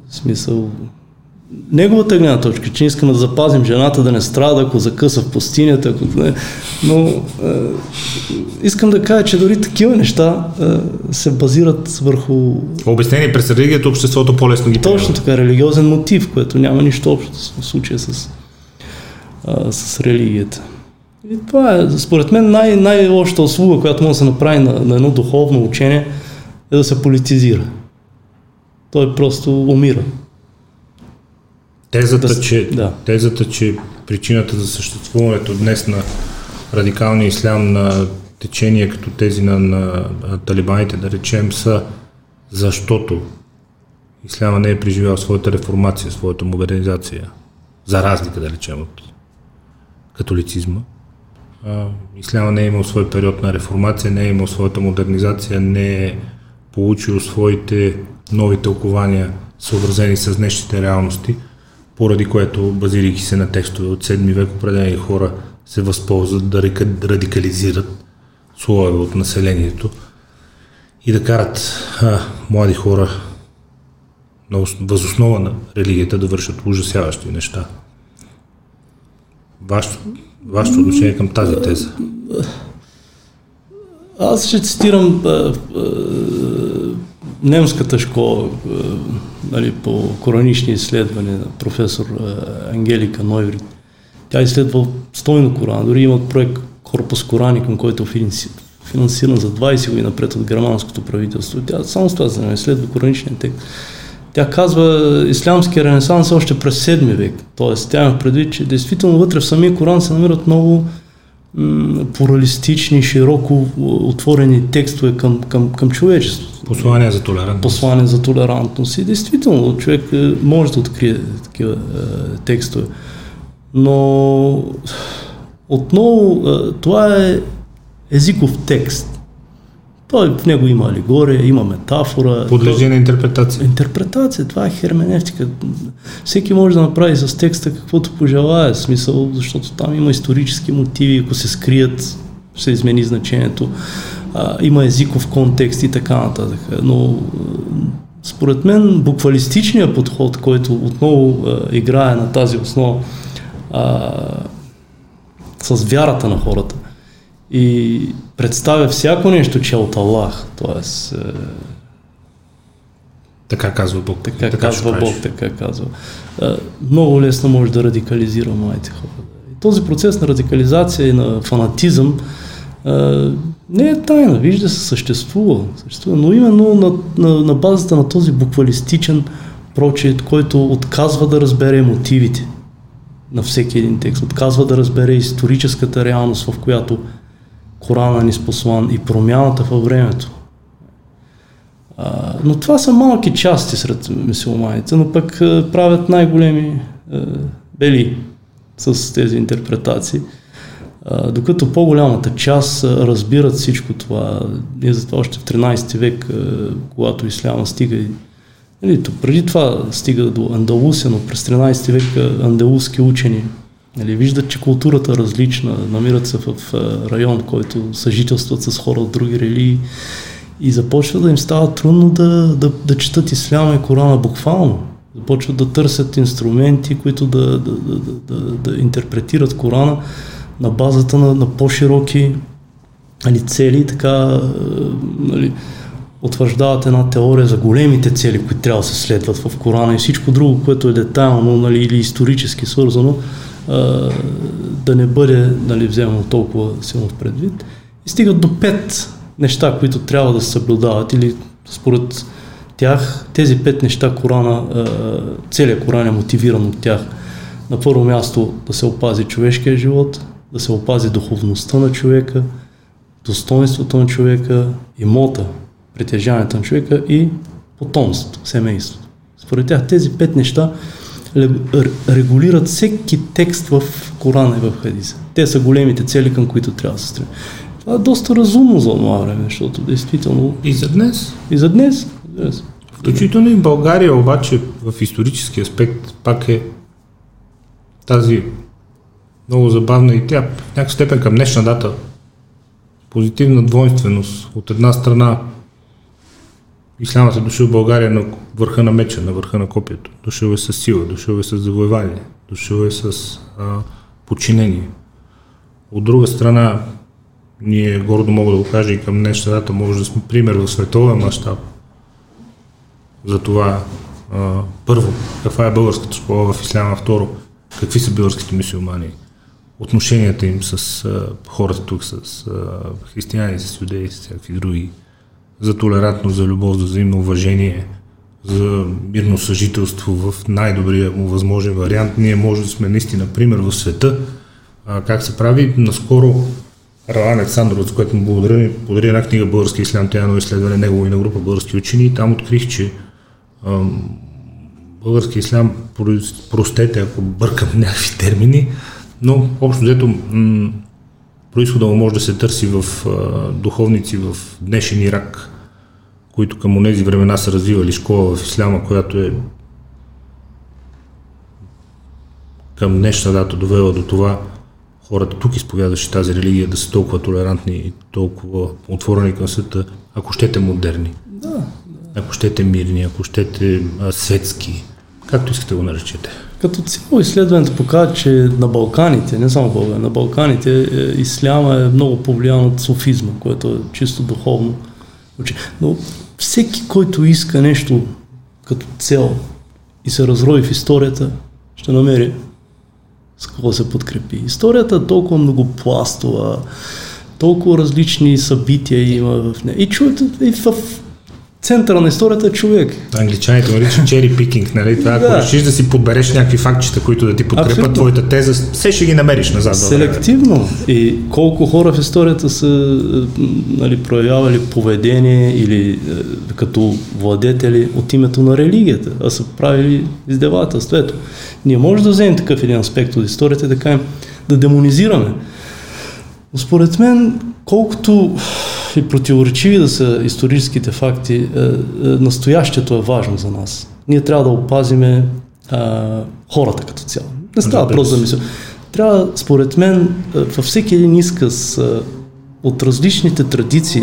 В смисъл, неговата гледна точка, че искаме да запазим жената да не страда, ако закъса в пустинята, ако не, но е, искам да кажа, че дори такива неща е, се базират върху... Обяснение през религията обществото по-лесно ги Точно така, религиозен мотив, което няма нищо общо в случая с, е, с религията. И това е, според мен, най- най-лошата услуга, която може да се направи на, на едно духовно учение, е да се политизира. Той просто умира. Тезата, да, че, да. тезата, че причината за съществуването днес на радикалния ислям на течения като тези на, на талибаните, да речем, са защото исляма не е преживял своята реформация, своята модернизация, за разлика, да речем, от католицизма. Исляма не е имал свой период на реформация, не е имал своята модернизация, не е получил своите нови тълкования, съобразени с днешните реалности – поради което, базирайки се на текстове от 7 век, определени хора се възползват да радикализират слоеве от населението и да карат а, млади хора на възоснова на религията да вършат ужасяващи неща. Вашето, вашето отношение към тази теза? Аз ще цитирам немската школа нали, по коранични изследвания на професор Ангелика Нойврид. Тя изследва стойно Корана, дори има проект Корпус Корани, към който е финансиран за 20 години напред от германското правителство. Тя само с това занимава, изследва кораничния текст. Тя казва, ислямския ренесанс е още през 7 век. Тоест, тя има предвид, че действително вътре в самия Коран се намират много плуралистични, широко отворени текстове към, към, към човечеството. Послание за толерантност. Послание за толерантност. И действително, човек е, може да открие такива е, текстове. Но отново, е, това е езиков текст. Той в него има алегория, има метафора. Подлежи на интерпретация. Интерпретация, това е херменевтика. Всеки може да направи с текста каквото пожелая, смисъл, защото там има исторически мотиви, ако се скрият, се измени значението. А, има езиков контекст и така нататък. Но според мен буквалистичният подход, който отново а, играе на тази основа а, с вярата на хората и представя всяко нещо, че е от Аллах, т.е. Така казва Бог. Така, така казва Бог, така казва. А, много лесно може да радикализира младите хора. И този процес на радикализация и на фанатизъм а, не е тайна, вижда се, съществува, съществува но именно на, на, на базата на този буквалистичен прочит, който отказва да разбере мотивите на всеки един текст, отказва да разбере историческата реалност, в която Корана ни спослан и промяната във времето. А, но това са малки части сред мусулманите, но пък а, правят най-големи а, бели с тези интерпретации. А, докато по-голямата част разбират всичко това. Ние затова още в 13 век, а, когато исляма стига Нали, преди това стига до Андалусия, но през 13 век андалузски учени нали, виждат, че културата е различна, намират се в район, който съжителстват с хора от други религии и започва да им става трудно да, да, да четат исляма и Корана буквално. Започват да търсят инструменти, които да, да, да, да, да интерпретират Корана на базата на, на по-широки нали, цели, така нали, утвърждават една теория за големите цели, които трябва да се следват в Корана и всичко друго, което е детайлно нали, или исторически свързано, да не бъде нали, вземано толкова силно в предвид. И стигат до пет неща, които трябва да се съблюдават или според тях тези пет неща Корана, целият Коран е мотивиран от тях. На първо място да се опази човешкия живот, да се опази духовността на човека, достоинството на човека, имота, притежаването на човека и потомството, семейството. Според тях тези пет неща регулират всеки текст в Корана и в Хадиса. Те са големите цели, към които трябва да се стремим. Това е доста разумно за това време, защото действително... И за днес? И за днес. днес. Включително и България, обаче в исторически аспект пак е тази много забавна и тя в някаква степен към днешна дата позитивна двойственост. От една страна Исламът е дошъл в България на върха на меча, на върха на копието. Дошъл е с сила, дошъл е с завоевание, дошъл е с а, подчинение. От друга страна, ние гордо мога да го кажа и към днешна дата, може да сме пример в световен мащаб за това, а, първо, каква е българската школа в Исляма, второ, какви са българските мусулмани, отношенията им с а, хората тук, с а, християни, с юдеи, с всякакви други за толерантност, за любов, за взаимно уважение, за мирно съжителство в най-добрия му възможен вариант. Ние може да сме наистина пример в света. А, как се прави? Наскоро Раван Александров, за което му благодаря, ми подари една книга Български ислям, тя е изследване негово и на група български учени и там открих, че ам, български ислям, простете ако бъркам [laughs] някакви термини, но общо взето происхода му може да се търси в а, духовници в днешен Ирак, които към тези времена са развивали школа в Исляма, която е към днешна дата довела до това хората тук изповядващи тази религия да са толкова толерантни и толкова отворени към света, ако щете модерни. Да, да. Ако щете мирни, ако щете а, светски, както искате го наречете. Като цяло изследването показва, че на Балканите, не само България, на Балканите е, исляма е много повлиян от софизма, което е чисто духовно. Но всеки, който иска нещо като цел и се разрои в историята, ще намери с какво се подкрепи. Историята е толкова многопластова, толкова различни събития има в нея. И чуете, и в центъра на историята е човек. Англичаните наричат чери пикинг, нали? Това, ако решиш да си подбереш някакви фактчета, които да ти подкрепят твоята теза, все ще ги намериш назад. Селективно. И колко хора в историята са нали, проявявали поведение или е, като владетели от името на религията, а са правили издевателство. Ето, ние може да вземем такъв един аспект от историята и да кажем, да демонизираме. Според мен, колкото и противоречиви да са историческите факти, е, е, настоящето е важно за нас. Ние трябва да опазиме а, хората като цяло. Не става Да, просто да. мисъл. Трябва, според мен, е, във всеки един изказ е, от различните традиции,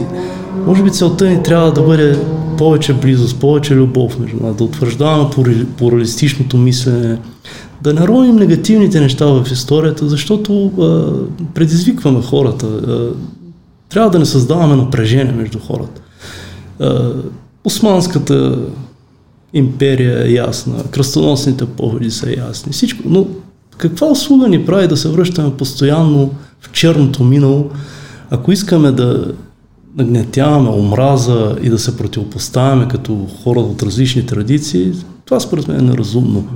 може би целта ни трябва да бъде повече близост, повече любов между нас, да утвърждаваме плуралистичното мислене, да не роним негативните неща в историята, защото а, предизвикваме хората. А, трябва да не създаваме напрежение между хората. Османската империя е ясна, кръстоносните походи са ясни, всичко. Но каква услуга ни прави да се връщаме постоянно в черното минало, ако искаме да нагнетяваме омраза и да се противопоставяме като хора от различни традиции, това според мен е неразумно.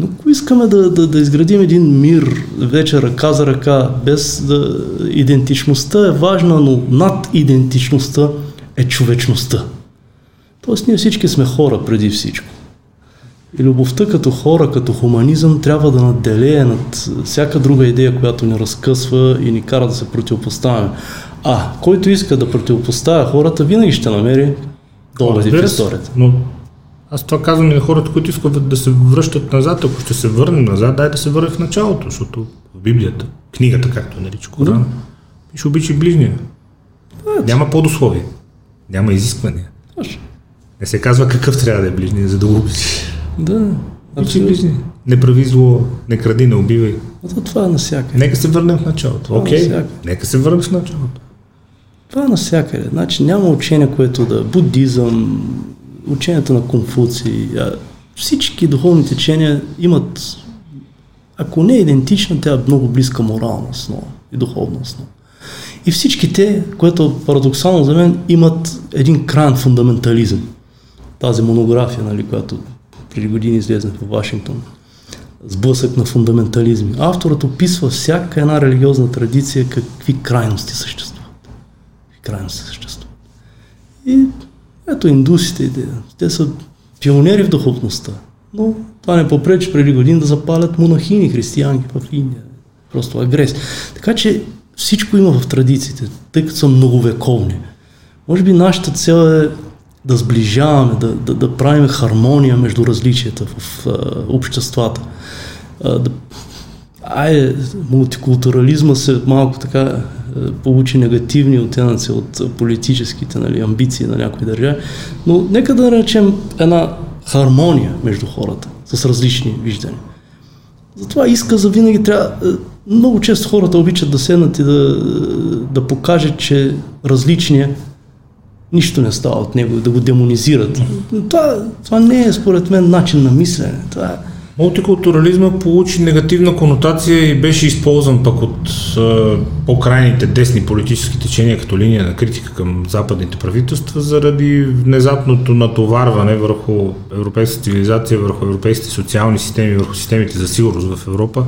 Но ако искаме да, да, да изградим един мир вече ръка за ръка, без да... Идентичността е важна, но над идентичността е човечността. Тоест ние всички сме хора преди всичко. И любовта като хора, като хуманизъм трябва да надделее над всяка друга идея, която ни разкъсва и ни кара да се противопоставяме. А, който иска да противопоставя хората, винаги ще намери доводи в историята. Но аз това казвам и на хората, които искат да се връщат назад. Ако ще се върнем назад, дай да се върнем в началото, защото в Библията, книгата, както я нарича Коран, пише обичай ближния. Няма подусловие. Няма изисквания. Не се казва какъв трябва да е ближния, за да го обичаш. Да, Обичай ближния. Не прави зло, не кради, не убивай. А то това е навсякъде. Нека се върнем в началото. Окей, навсякъде. нека се върнем в началото. Това е навсякъде. Значи няма учение, което да... Буддизъм, учението на Конфуций, а всички духовни течения имат, ако не е идентична, тя е много близка морална основа и духовна основа. И всички те, което парадоксално за мен, имат един крайен фундаментализъм. Тази монография, нали, която преди години излезна в Вашингтон. Сблъсък на фундаментализми. Авторът описва всяка една религиозна традиция какви крайности съществуват крайности съществуват. И ето индусите, те, са пионери в духовността. Но това не попречи преди години да запалят монахини, християнки в Индия. Просто агресия. Така че всичко има в традициите, тъй като са многовековни. Може би нашата цел е да сближаваме, да, да, да правим хармония между различията в а, обществата. А, да, Айде, мултикултурализма се малко така е, получи негативни оттенъци от е, политическите нали, амбиции на някои държави, но нека да наречем една хармония между хората с различни виждания. Затова иска за винаги трябва... е, Много често хората обичат да седнат и да, да покажат, че различния нищо не става от него, да го демонизират. Това, това не е според мен начин на мислене. Това е Мултикултурализма получи негативна конотация и беше използван пък от а, по-крайните десни политически течения като линия на критика към западните правителства заради внезапното натоварване върху европейската цивилизация, върху европейските социални системи, върху системите за сигурност в Европа.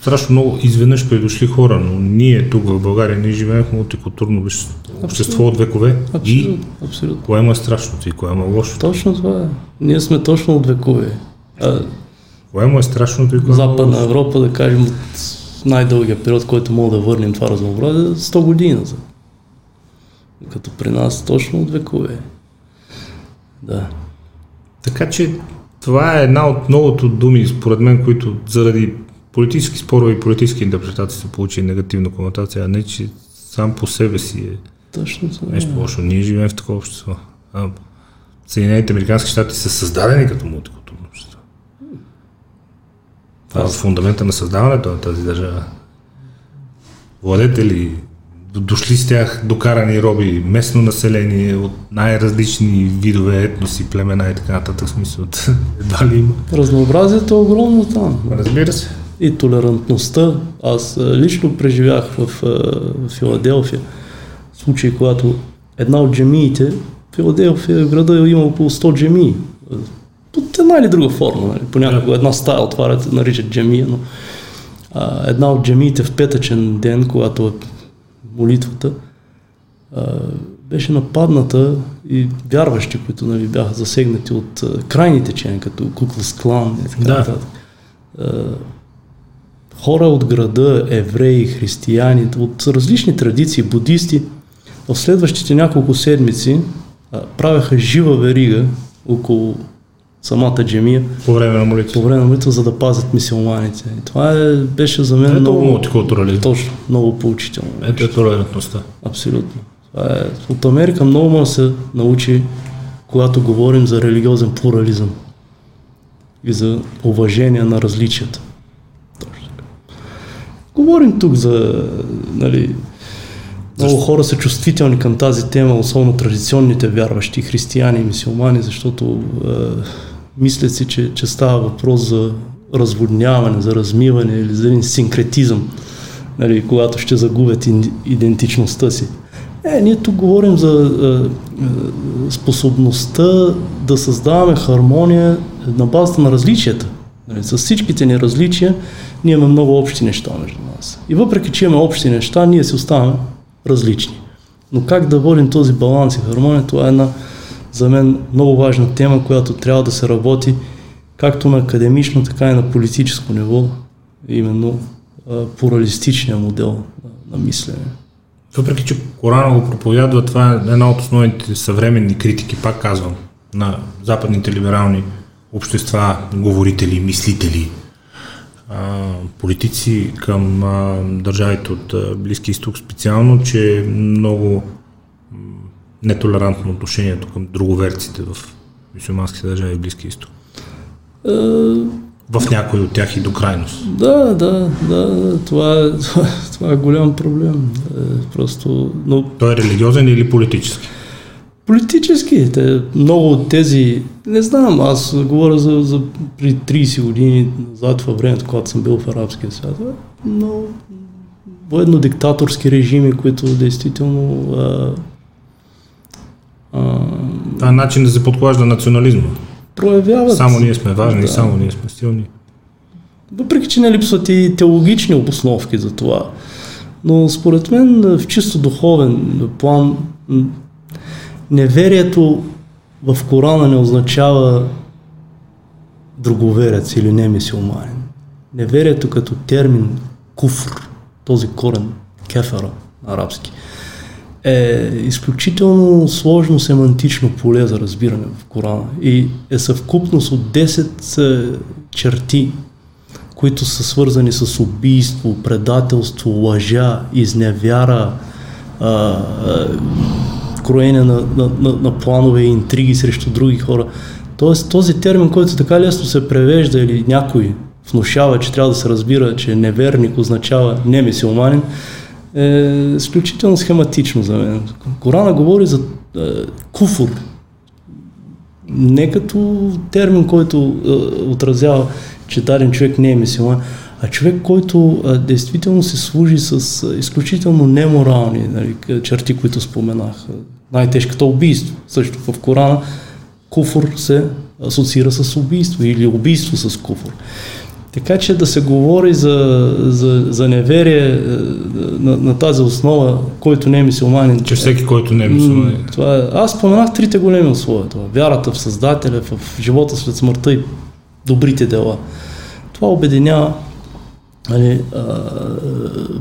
Страшно много изведнъж придошли хора, но ние тук в България ние живеем в мултикултурно общ- общество от векове. И абсолютно, абсолютно. кое му е страшното и кое му е лошото? Точно това е. Ние сме точно от векове. А, Кое му е страшното и кое е Западна лошото? Европа, да кажем, от най-дългия период, който мога да върнем това разнообразие, 100 години назад. Като при нас точно от векове. Да. Така че това е една от многото думи, според мен, които заради политически спорове и политически интерпретации са получили негативна конотация, а не че сам по себе си е Точно това. нещо лошо. Ние живеем в такова общество. А Съединените Американски щати са създадени като мултикултурно общество. Това е фундамента на създаването на тази държава. Владетели, д- дошли с тях докарани роби, местно население от най-различни видове, етноси, племена и така нататък. Смисъл, [laughs] едва ли има. Разнообразието е огромно там. Разбира се. И толерантността. Аз лично преживях в, в Филаделфия случай, когато една от джемиите, Филаделфия града има около 100 джемии. Под една или друга форма. Нали? Понякога една стая отварят, наричат джемия, но а, една от джемиите в петъчен ден, когато е молитвата, а, беше нападната и вярващи, които нали, бяха засегнати от а, крайни течения, като Куклас Клан и така Да. нататък. Хора от града, евреи, християни, от различни традиции, будисти, в следващите няколко седмици а, правеха жива верига около самата джемия По време на молитва. по време на молитва, за да пазят мисиоманите. И това е, беше за мен Ето много, мултикултурализъм. точно, много поучително. Ето е толерантността. Абсолютно. Това е, от Америка много може да се научи, когато говорим за религиозен плурализъм и за уважение на различията. Точно. Говорим тук за, нали, много Защо? хора са чувствителни към тази тема, особено традиционните вярващи, християни и мисиомани, защото е, мислят си, че, че става въпрос за разводняване, за размиване или за един синкретизъм, нали, когато ще загубят идентичността си. Е, ние тук говорим за е, е, способността да създаваме хармония на базата на различията. Нали, с всичките ни различия ние имаме много общи неща между нас. И въпреки, че имаме общи неща, ние си оставаме различни. Но как да водим този баланс и хармония, това е една за мен много важна тема, която трябва да се работи както на академично, така и на политическо ниво, именно а, плуралистичния модел на, на мислене. Въпреки, че Корана го проповядва, това е една от основните съвременни критики, пак казвам, на западните либерални общества, говорители, мислители, а, политици към а, държавите от а, Близки изток специално, че е много нетолерантно отношението към друговерците в мусулманските държави в Близки изток. В някои от тях и до крайност. да, да, да, това е, [laughs] това е голям проблем. Е, просто, но Той е религиозен или политически? Политически, те, много от тези, не знам, аз говоря за, за при 30 години назад във времето, когато съм бил в арабския свят, но военно-диктаторски режими, които действително а, а, Това е начин да се подклажда национализма. проявяват. Само ние сме важни, Да. само ние сме силни. Въпреки, че не липсват и теологични обосновки за това. Но според мен в чисто духовен план неверието в Корана не означава друговерец или не мисиоманин. Неверието като термин куфр, този корен, кефера на арабски, е изключително сложно семантично поле за разбиране в Корана и е съвкупност от 10 е, черти, които са свързани с убийство, предателство, лъжа, изневяра, кроене на, на, на, на планове и интриги срещу други хора. Тоест този термин, който така лесно се превежда или някой внушава, че трябва да се разбира, че неверник означава немисиоманин, е изключително схематично за мен. Корана говори за е, куфур, не като термин, който е, отразява, че даден човек не е мисиоман, а човек, който е, действително се служи с е, изключително неморални нали, черти, които споменах. Най-тежкото убийство. Също в Корана куфур се асоциира с убийство или убийство с куфур. Така че да се говори за, за, за неверие е, на, на тази основа, който не е мисиоманин. Че всеки, който не е М, мусулманин. Това е, аз споменах трите големи условия. Това. Вярата в Създателя, в живота след смъртта и добрите дела. Това обединява нали, а,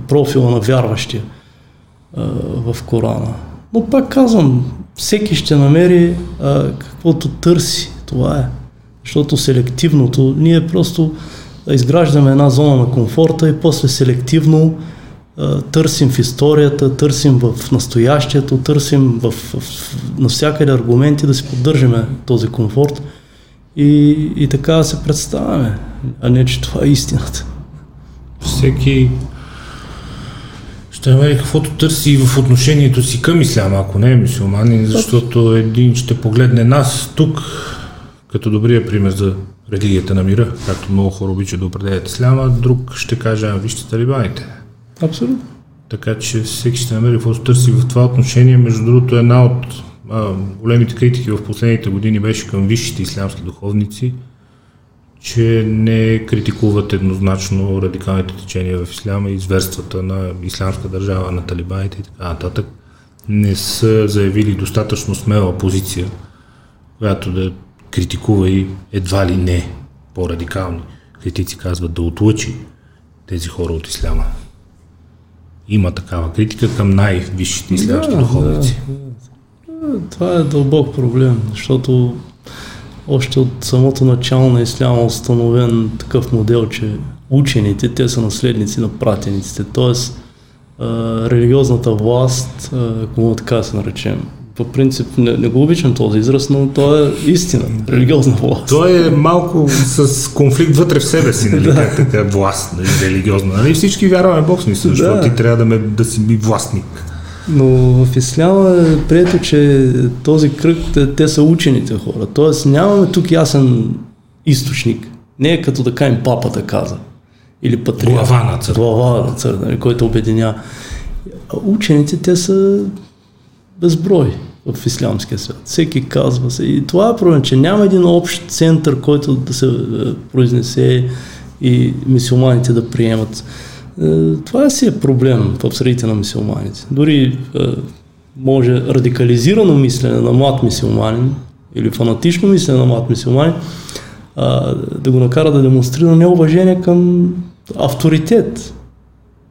профила на вярващия в Корана. Но пак казвам, всеки ще намери а, каквото търси. Това е. Защото селективното, ние просто изграждаме една зона на комфорта и после селективно а, търсим в историята, търсим в настоящето, търсим в, в, навсякъде аргументи да си поддържаме този комфорт и, и така се представяме, а не че това е истината. Всеки ще намери каквото търси и в отношението си към исляма, ако не е мусулманин, защото един ще погледне нас тук, като добрия пример за религията на мира, както много хора обичат да определят исляма, друг ще каже, а вижте талибаните. Абсолютно. Така че всеки ще намери каквото търси в това отношение. Между другото, една от а, големите критики в последните години беше към висшите ислямски духовници, че не критикуват еднозначно радикалните течения в исляма и зверствата на ислямска държава, на талибаните и така нататък. Не са заявили достатъчно смела позиция, която да критикува и едва ли не по-радикални критици казват да отлъчи тези хора от исляма. има такава критика към най-висшите ислямски да, духовници. Да. Това е дълбок проблем, защото още от самото начало на исляма е установен такъв модел, че учените, те са наследници на пратениците, т.е. религиозната власт, ако така се наречем, по принцип не, не го обичам този израз, но то е истина, религиозна власт. То е малко с конфликт вътре в себе си, нали, [laughs] да. как така власт, нали, религиозна. Нали, всички вярваме Бог смисъл, защото ти трябва да, ме, да си ми властник. Но в исляма е прието, че този кръг, те, са учените хора. Тоест нямаме тук ясен източник. Не е като да кажем папата каза. Или патриарх. Глава на църква. Глава на църква, нали, който обединя. Учените, те са безброй в ислямския свят. Всеки казва се. И това е проблем, че няма един общ център, който да се е, произнесе и мисиоманите да приемат. Е, това си е проблем в средите на мисиоманите. Дори е, може радикализирано мислене на млад мисиоманин или фанатично мислене на млад мисиоманин да го накара да демонстрира неуважение към авторитет,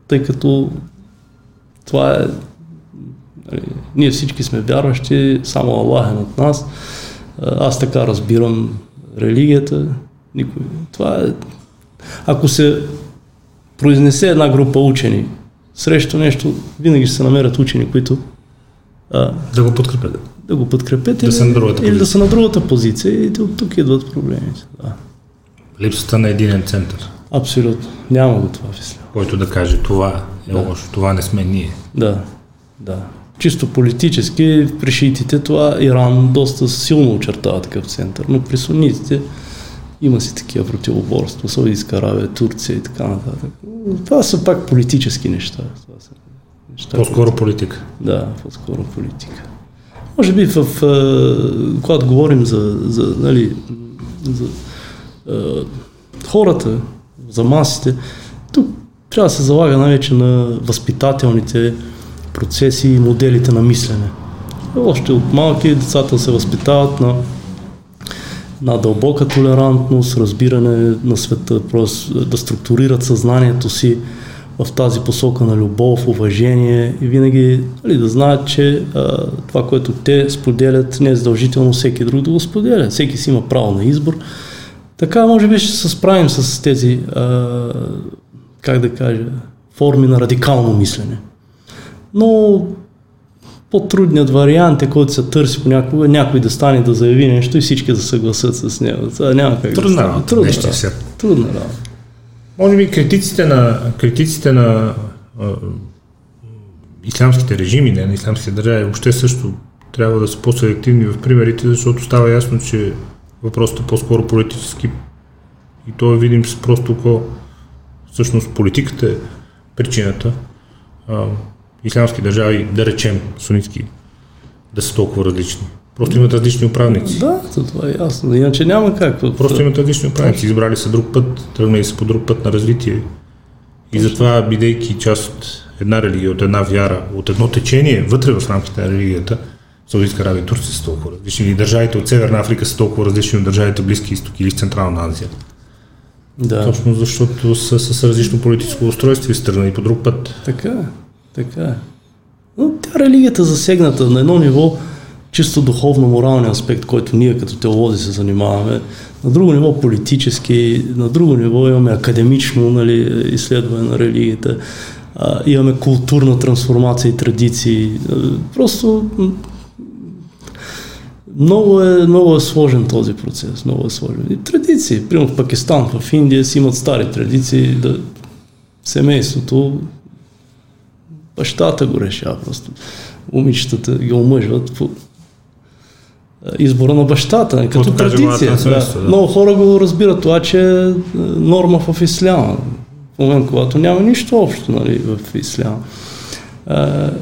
тъй като това е Нали, ние всички сме вярващи, само Аллах е над нас. Аз така разбирам религията. Никой. Това е... Ако се произнесе една група учени срещу нещо, винаги ще се намерят учени, които а, да го подкрепят. Да го подкрепят да или, са на другата или да са на другата позиция и от тук идват проблемите. Да. Липсата на единен център. Абсолютно. Няма го това в Който да каже това е да. лошо, това не сме ние. Да, да. Чисто политически при шиитите това Иран доста силно очертава такъв център, но при сунитите има си такива противоборства, Саудитска Аравия, Турция и така нататък. Това са пак политически неща. Това са неща по-скоро които... политика. Да, по-скоро политика. Може би в, когато говорим за, за, нали, за е, хората, за масите, тук трябва да се залага най-вече на възпитателните процеси и моделите на мислене. Още от малки децата се възпитават на, на дълбока толерантност, разбиране на света, да структурират съзнанието си в тази посока на любов, уважение и винаги нали, да знаят, че а, това, което те споделят, не е задължително всеки друг да го споделя. Всеки си има право на избор. Така, може би, ще се справим с тези, а, как да кажа, форми на радикално мислене. Но по-трудният вариант е, който се търси понякога, някой да стане да заяви нещо и всички да съгласат с него. Това няма как Трудна да работа. Трудна работа. Трудна работа. Може би критиците на, критиците на а, ислямските режими, не на ислямските държави, въобще също трябва да са по-селективни в примерите, защото става ясно, че въпросът е по-скоро политически и то е видим с просто око. Всъщност политиката е причината. А, ислямски държави, да речем сунитски, да са толкова различни. Просто имат различни управници. Да, това е ясно. Иначе няма как. Просто имат различни управници. Избрали са друг път, тръгнали са по друг път на развитие. И затова, бидейки част от една религия, от една вяра, от едно течение вътре в рамките на религията, Саудитска Аравия и Турция са толкова различни. И държавите от Северна Африка са толкова различни от държавите Близки изток или Централна Азия. Да. Точно защото са с различно политическо устройство и страна и по друг път. Така е. Така е. Но тя религията засегната на едно ниво, чисто духовно-моралния аспект, който ние като теолози се занимаваме, на друго ниво политически, на друго ниво имаме академично нали, изследване на религията, а, имаме културна трансформация и традиции. Просто много е, много е сложен този процес, много е сложен. И традиции, примерно в Пакистан, в Индия си имат стари традиции, да семейството Бащата го решава просто. Момичетата ги омъжват по избора на бащата, като Каквото традиция. Да. да. Много хора го разбират това, че е норма в исляма. В момент, когато няма нищо общо нали, в исляма.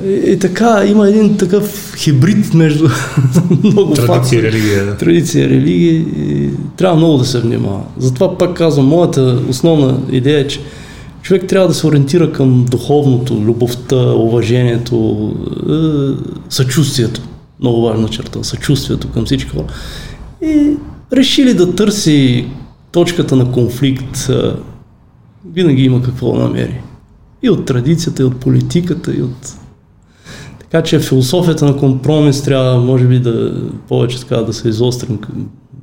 и, и така, има един такъв хибрид между [laughs] много Традиция фактори. религия. Да. Традиция религия. И трябва много да се внимава. Затова пак казвам, моята основна идея е, че човек трябва да се ориентира към духовното, любовта, уважението, е, съчувствието. Много важна черта. Съчувствието към всички хора. И реши ли да търси точката на конфликт, е, винаги има какво да намери. И от традицията, и от политиката, и от... Така че философията на компромис трябва, може би, да повече така да се изострим,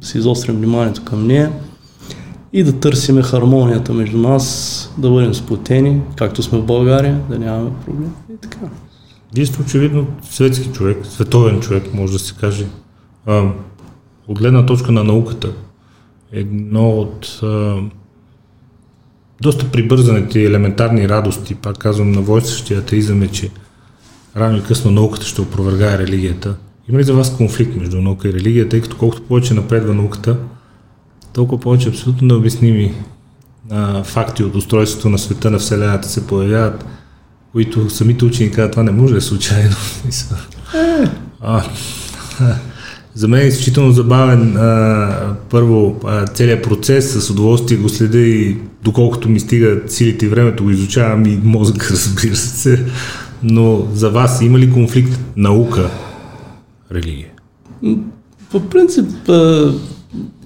се изострим вниманието към нея и да търсиме хармонията между нас, да бъдем сплотени, както сме в България, да нямаме проблем и така. Вие сте очевидно светски човек, световен човек, може да се каже. А, от гледна точка на науката, едно от а, доста прибързаните елементарни радости, пак казвам, на войстващия атеизъм е, че рано или късно науката ще опровергае религията. Има ли за вас конфликт между наука и религия, тъй като колкото повече напредва науката, толкова повече абсолютно необясними а, факти от устройството на света, на Вселената се появяват, които самите учени казват, това не може да е случайно. [laughs] а, [laughs] за мен е изключително забавен а, първо а, целият процес, с удоволствие го следя и доколкото ми стига силите и времето го изучавам и мозък, [laughs] разбира се. Но за вас има ли конфликт наука, религия? По принцип,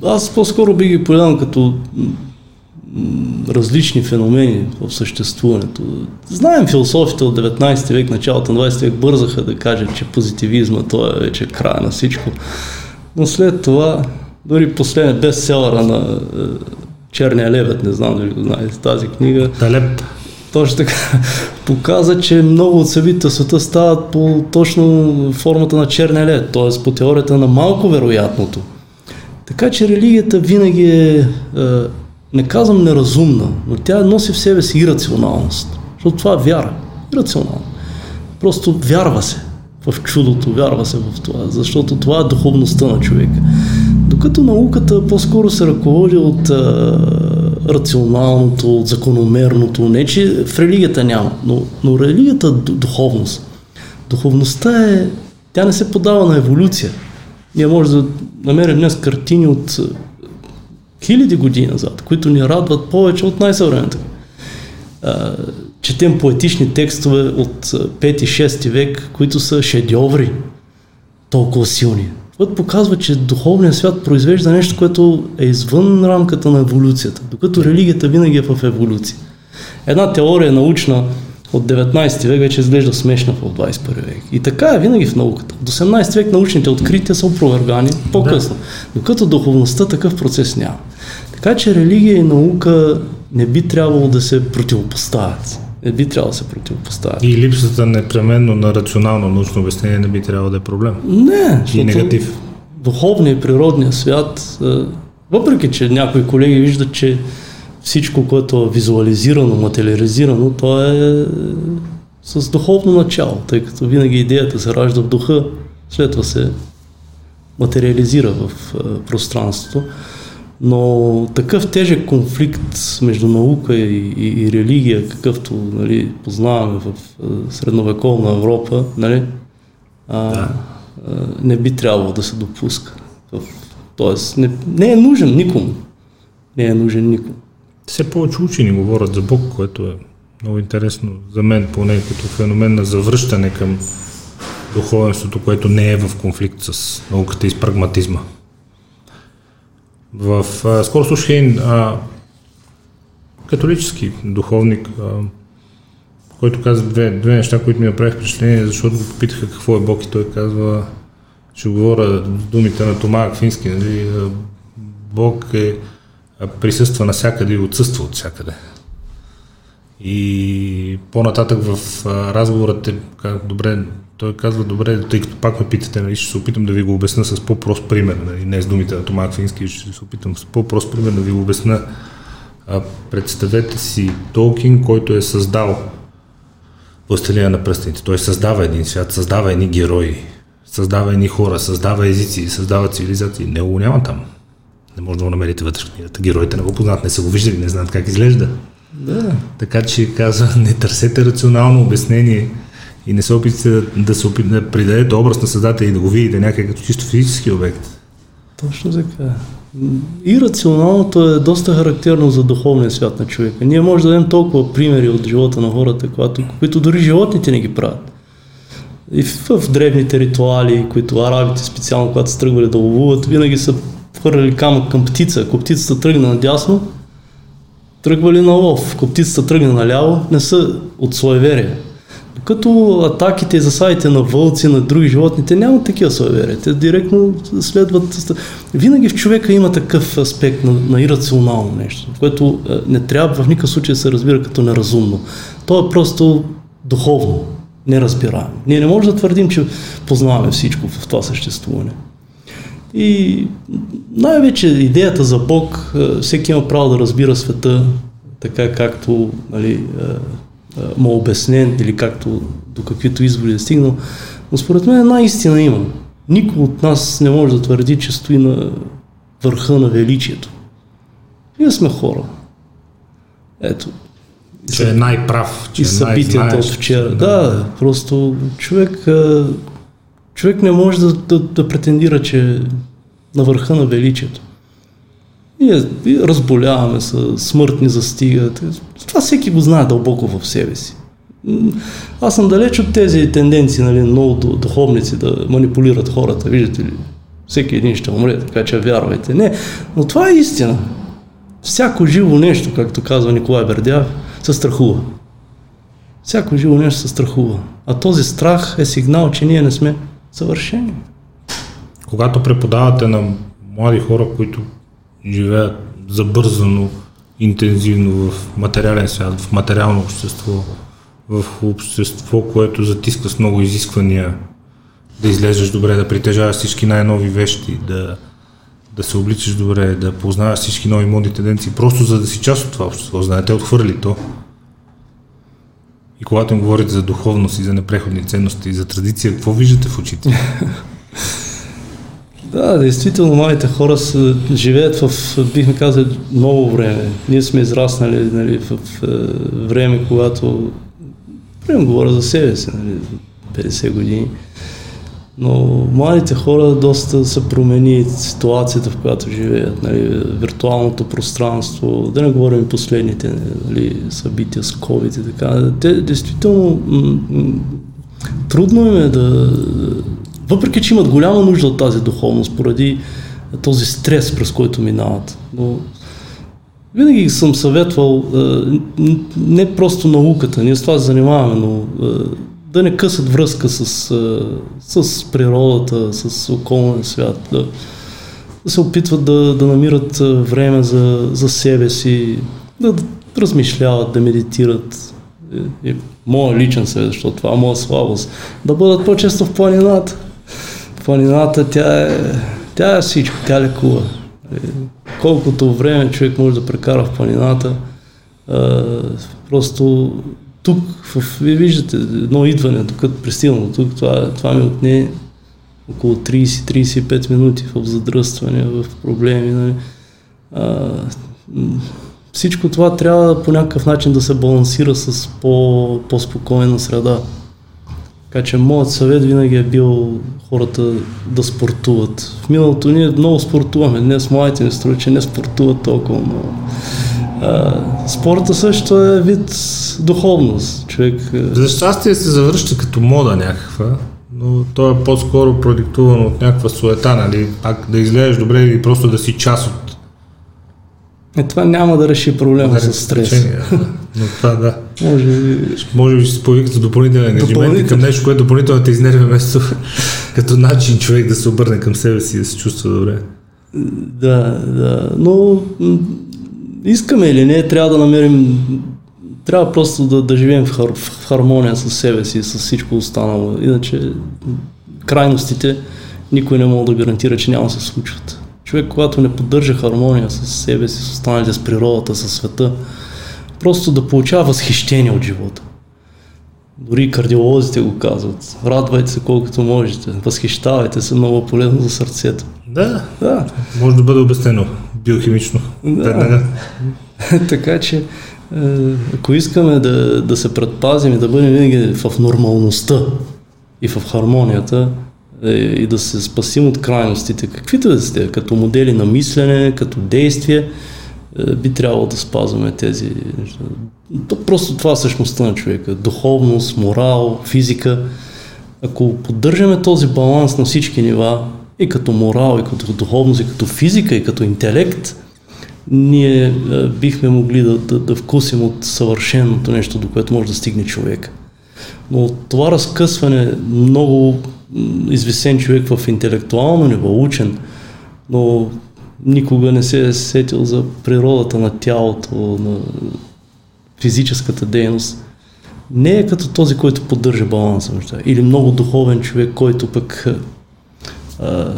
аз по-скоро би ги погледнал като различни феномени в съществуването. Знаем философите от 19 век, началото на 20 век бързаха да кажат, че позитивизма това е вече края на всичко. Но след това, дори последния бестселъра на е, Черния левет, не знам дали го знаете тази книга. Талеп. Точно така. Показа, че много от събитията света стават по точно формата на черния лед, т.е. по теорията на малко вероятното. Така че религията винаги е, е не казвам неразумна, но тя носи в себе си ирационалност. Защото това е вяра. Ирационално. Просто вярва се в чудото, вярва се в това, защото това е духовността на човека. Докато науката по-скоро се ръководи от а, рационалното, от закономерното, не че в религията няма, но, но религията е духовност. Духовността е, тя не се подава на еволюция. Ние може да намерим днес картини от хиляди години назад, които ни радват повече от най-съвременната. Четем поетични текстове от 5-6 век, които са шедьоври, толкова силни. Това показва, че духовният свят произвежда нещо, което е извън рамката на еволюцията, докато религията винаги е в еволюция. Една теория научна от 19 век вече изглежда смешна в 21 век. И така е винаги в науката. До 18 век научните открития са опровергани по-късно. Да. Докато духовността такъв процес няма. Така че религия и наука не би трябвало да се противопоставят. Не би трябвало да се противопоставят. И липсата непременно на рационално научно обяснение не би трябвало да е проблем. Не, и негатив. Духовният и природният свят, въпреки че някои колеги виждат, че всичко, което е визуализирано, материализирано, то е с духовно начало, тъй като винаги идеята се ражда в духа, след това се материализира в пространството. Но такъв тежък конфликт между наука и, и, и религия, какъвто нали, познаваме в средновековна Европа, нали, а, да. а, не би трябвало да се допуска. Тоест, не, не е нужен никому. Не е нужен никому. Все повече учени говорят за Бог, което е много интересно за мен, поне като феномен на завръщане към духовенството, което не е в конфликт с науката и с прагматизма. В, а, скоро слушах един католически духовник, а, който каза две, две неща, които ми направих впечатление, защото го попитаха какво е Бог и той казва, ще говоря думите на Тома Аквински, нали, Бог е присъства навсякъде и отсъства от всякъде. И по-нататък в разговорът е, как, добре, той казва, добре, тъй като пак ме питате, нали, ще се опитам да ви го обясна с по-прост пример, нали, не с думите на Тома Фински, ще се опитам с по-прост пример да ви го обясна. А, представете си Толкин, който е създал Властелина на пръстените. Той създава един свят, създава едни герои, създава едни хора, създава езици, създава цивилизации. Не го няма там. Не може да го намерите вътре в книгата. Героите не го познат, не са го виждали, не знаят как изглежда. Да. Така че казва, не търсете рационално обяснение и не се опитате да, да се опит, да придадете образ на създателя и да го видите някак като чисто физически обект. Точно така. И рационалното е доста характерно за духовния свят на човека. Ние може да дадем толкова примери от живота на хората, които, които дори животните не ги правят. И в, в древните ритуали, които арабите специално, когато са тръгвали да ловуват, винаги са хвърляли камък към птица. Ако птицата тръгне надясно, тръгвали на лов, ако птицата тръгне наляво, не са от суеверие. Докато атаките и засадите на вълци, на други животни, те нямат такива суеверия. Те директно следват. Винаги в човека има такъв аспект на, на ирационално нещо, което е, не трябва в никакъв случай да се разбира като неразумно. То е просто духовно, неразбираемо. Ние не можем да твърдим, че познаваме всичко в това съществуване. И най-вече идеята за Бог, е, всеки има право да разбира света така както нали, е, е, му обяснен или както до каквито изводи е стигнал. Но според мен една истина има. Никой от нас не може да твърди, че стои на върха на величието. Ние сме хора. Ето. Че е най-прав. Че и събитията от вчера. Да, да, просто човек, човек не може да, да, да претендира, че на върха на величието. Ние разболяваме се, смъртни застигат. Това всеки го знае дълбоко в себе си. Аз съм далеч от тези тенденции, нали, много духовници да манипулират хората, виждате ли? Всеки един ще умре, така че вярвайте. Не, но това е истина. Всяко живо нещо, както казва Николай Бердяв, се страхува. Всяко живо нещо се страхува. А този страх е сигнал, че ние не сме съвършени. Когато преподавате на млади хора, които живеят забързано, интензивно в материален свят, в материално общество, в общество, което затиска с много изисквания, да излезеш добре, да притежаваш всички най-нови вещи, да, да се обличаш добре, да познаваш всички нови модни тенденции, просто за да си част от това общество. Знаете, отхвърли то. И когато им говорите за духовност и за непреходни ценности и за традиция, какво виждате в очите? [laughs] Да, действително, младите хора са, живеят в, бихме казали, ново време. Ние сме израснали нали, в, в време, когато, прямо говоря за себе си, нали, 50 години, но младите хора доста се промени ситуацията, в която живеят, нали, виртуалното пространство, да не говорим последните нали, събития с COVID и така. Те действително м- м- трудно им е да, въпреки, че имат голяма нужда от тази духовност, поради този стрес, през който минават. Но винаги съм съветвал не просто науката, ние с това се занимаваме, но да не късат връзка с, с природата, с околния свят, да, да се опитват да, да намират време за, за себе си, да, да размишляват, да медитират. И, и моя личен съвет, защото това е моя слабост, да бъдат по-често в планината планината, тя е, тя е всичко, тя лекува. Е, колкото време човек може да прекара в планината, просто тук, в, вие виждате едно идване, докато пристигна тук, това, това ми отне около 30-35 минути в задръстване, в проблеми. Нали. А, всичко това трябва по някакъв начин да се балансира с по, по-спокойна среда. Така че моят съвет винаги е бил хората да спортуват. В миналото ние много спортуваме. Днес младите ми струва, че не спортуват толкова много. А, спорта също е вид духовност. Човек... За щастие се завръща като мода някаква, но то е по-скоро продиктувано от някаква суета, нали? Пак да изгледаш добре или просто да си част от е, това няма да реши проблема да, с стрес. Но това да. Може би... Може би ще се появи като допълнителен ангажимент към нещо, което допълнително те изнервя вместо като начин човек да се обърне към себе си и да се чувства добре. Да, да. Но искаме или не, трябва да намерим трябва просто да, да живеем в, хар, в хармония с себе си с всичко останало. Иначе крайностите никой не може да гарантира, че няма да се случват. Човек, когато не поддържа хармония с себе си, с останалите, с природата, с света, просто да получава възхищение от живота. Дори кардиолозите го казват. Радвайте се колкото можете. Възхищавайте се, много полезно за сърцето. Да, да. Може да бъде обяснено биохимично. Да. [laughs] така че, е, ако искаме да, да се предпазим и да бъдем винаги в нормалността и в хармонията, е, и да се спасим от крайностите, каквито да сте, като модели на мислене, като действие, е, би трябвало да спазваме тези неща. Просто това е същността на човека. Духовност, морал, физика. Ако поддържаме този баланс на всички нива, и като морал, и като духовност, и като физика, и като интелект, ние а, бихме могли да, да, да вкусим от съвършеното нещо, до което може да стигне човек. Но това разкъсване, много извисен човек в интелектуално ниво, учен, но никога не се е сетил за природата на тялото, на физическата дейност. Не е като този, който поддържа баланса. Или много духовен човек, който пък а,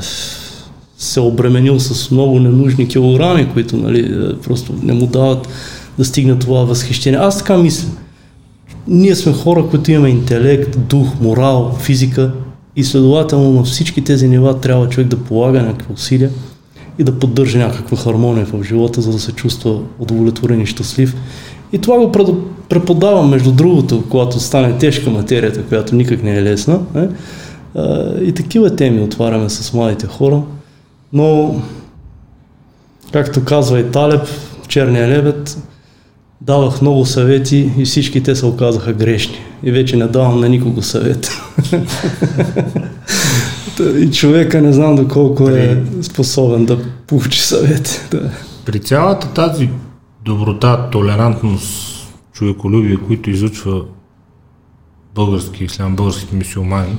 се обременил с много ненужни килограми, които нали, просто не му дават да стигне това възхищение. Аз така мисля. Ние сме хора, които имаме интелект, дух, морал, физика и следователно на всички тези нива трябва човек да полага някакви усилия и да поддържа някаква хармония в живота, за да се чувства удовлетворен и щастлив. И това го преподавам, между другото, когато стане тежка материята, която никак не е лесна. Не? И такива теми отваряме с младите хора. Но, както казва и Талеб, Черния лебед, давах много съвети и всички те се оказаха грешни. И вече не давам на никого съвет. [laughs] и човека не знам доколко е способен да получи съвет. [laughs] При цялата тази доброта, толерантност, човеколюбие, които изучва български ислям, българските мисиомани,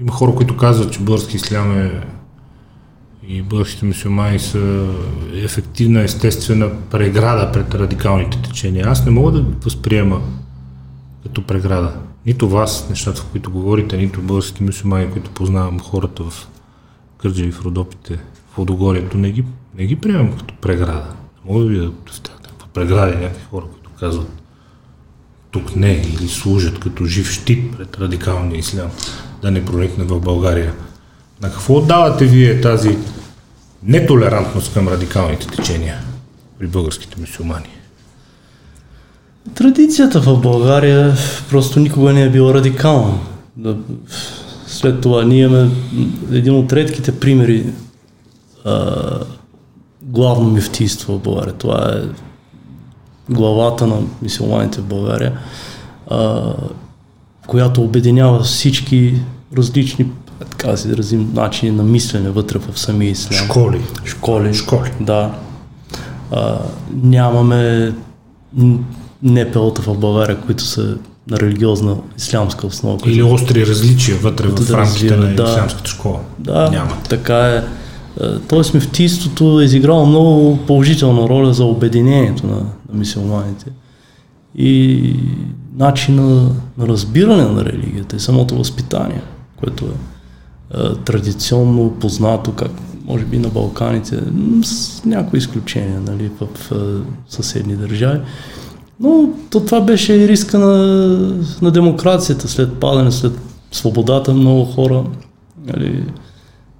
има хора, които казват, че български ислям е и българските мусулмани са ефективна, естествена преграда пред радикалните течения. Аз не мога да възприема като преграда. Нито вас, нещата, в които говорите, нито българските мусулмани, които познавам хората в Кърджеви, в Родопите, в Водогорието, не ги, не ги приемам като преграда. Не мога да видя в тях прегради някакви хора, които казват тук не или служат като жив щит пред радикалния ислям да не проникне в България. На какво отдавате вие тази нетолерантност към радикалните течения при българските мусулмани? Традицията в България просто никога не е била радикална. След това ние имаме един от редките примери а, главно мифтийство в България. Това е главата на мисулманите в България, а, която обединява всички различни така да се изразим, начини на мислене вътре в самия ислям. Школи. Школи. Школи. Да. А, нямаме НПО-та в България, които са на религиозна ислямска основа. Или остри различия вътре в рамките на да, ислямската школа. Да, Няма. така е. Тоест мифтийството е изиграло много положителна роля за обединението на, на мисиоманите и начина на разбиране на религията и самото възпитание, което е традиционно познато, как може би на Балканите, с някои изключения нали, в, в съседни държави. Но то това беше и риска на, на демокрацията след падане, след свободата. Много хора нали,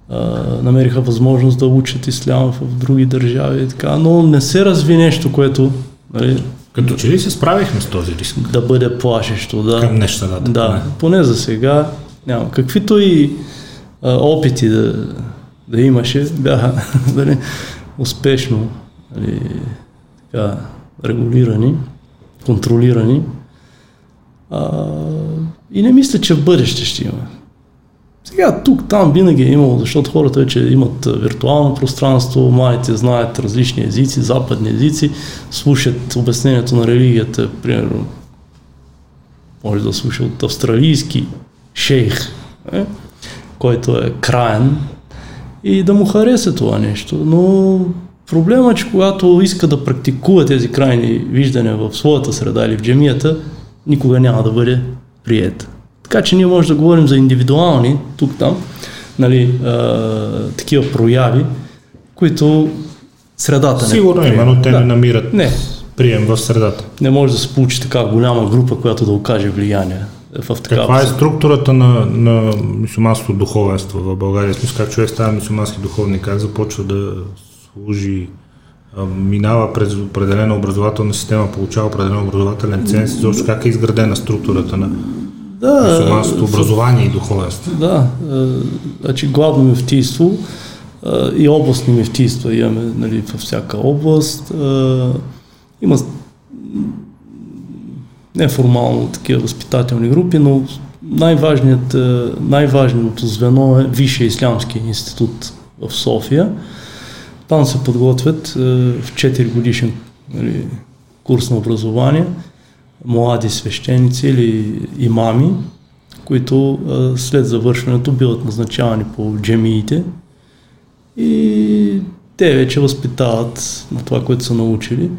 а, намериха възможност да учат ислям в други държави и така, но не се разви нещо, което нали, като че ли се справихме с този риск? Да бъде плашещо, да. Към днешна дата. Да, поне за сега няма. Каквито и а, опити да, да имаше, бяха дали, [laughs] успешно дали, така, регулирани, контролирани. А, и не мисля, че в бъдеще ще има. Сега тук, там винаги е имало, защото хората вече имат виртуално пространство, младите знаят различни езици, западни езици, слушат обяснението на религията, примерно, може да слуша от австралийски шейх, е? който е краен и да му хареса това нещо. Но проблема е, че когато иска да практикува тези крайни виждания в своята среда или в джемията, никога няма да бъде прият. Така че ние може да говорим за индивидуални, тук-там, нали, а, такива прояви, които средата Сигурно не има, но те да. не намират не. прием в средата. Не може да се получи така голяма група, която да окаже влияние в такава Каква е структурата на, на мусулманското духовенство в България? Смисъл, как човек става мусулмански духовник, как започва да служи, минава през определена образователна система, получава определен образователен ценз, защото как е изградена структурата на да, мусулманското образование и духовенство? Да, значи главно мефтийство и областни мефтийства имаме нали, във всяка област. Има неформално такива възпитателни групи, но най-важният, най-важното звено е Висшия ислямски институт в София. Там се подготвят е, в 4 годишен нали, курс на образование млади свещеници или имами, които е, след завършването биват назначавани по джемиите и те вече възпитават на това, което са научили.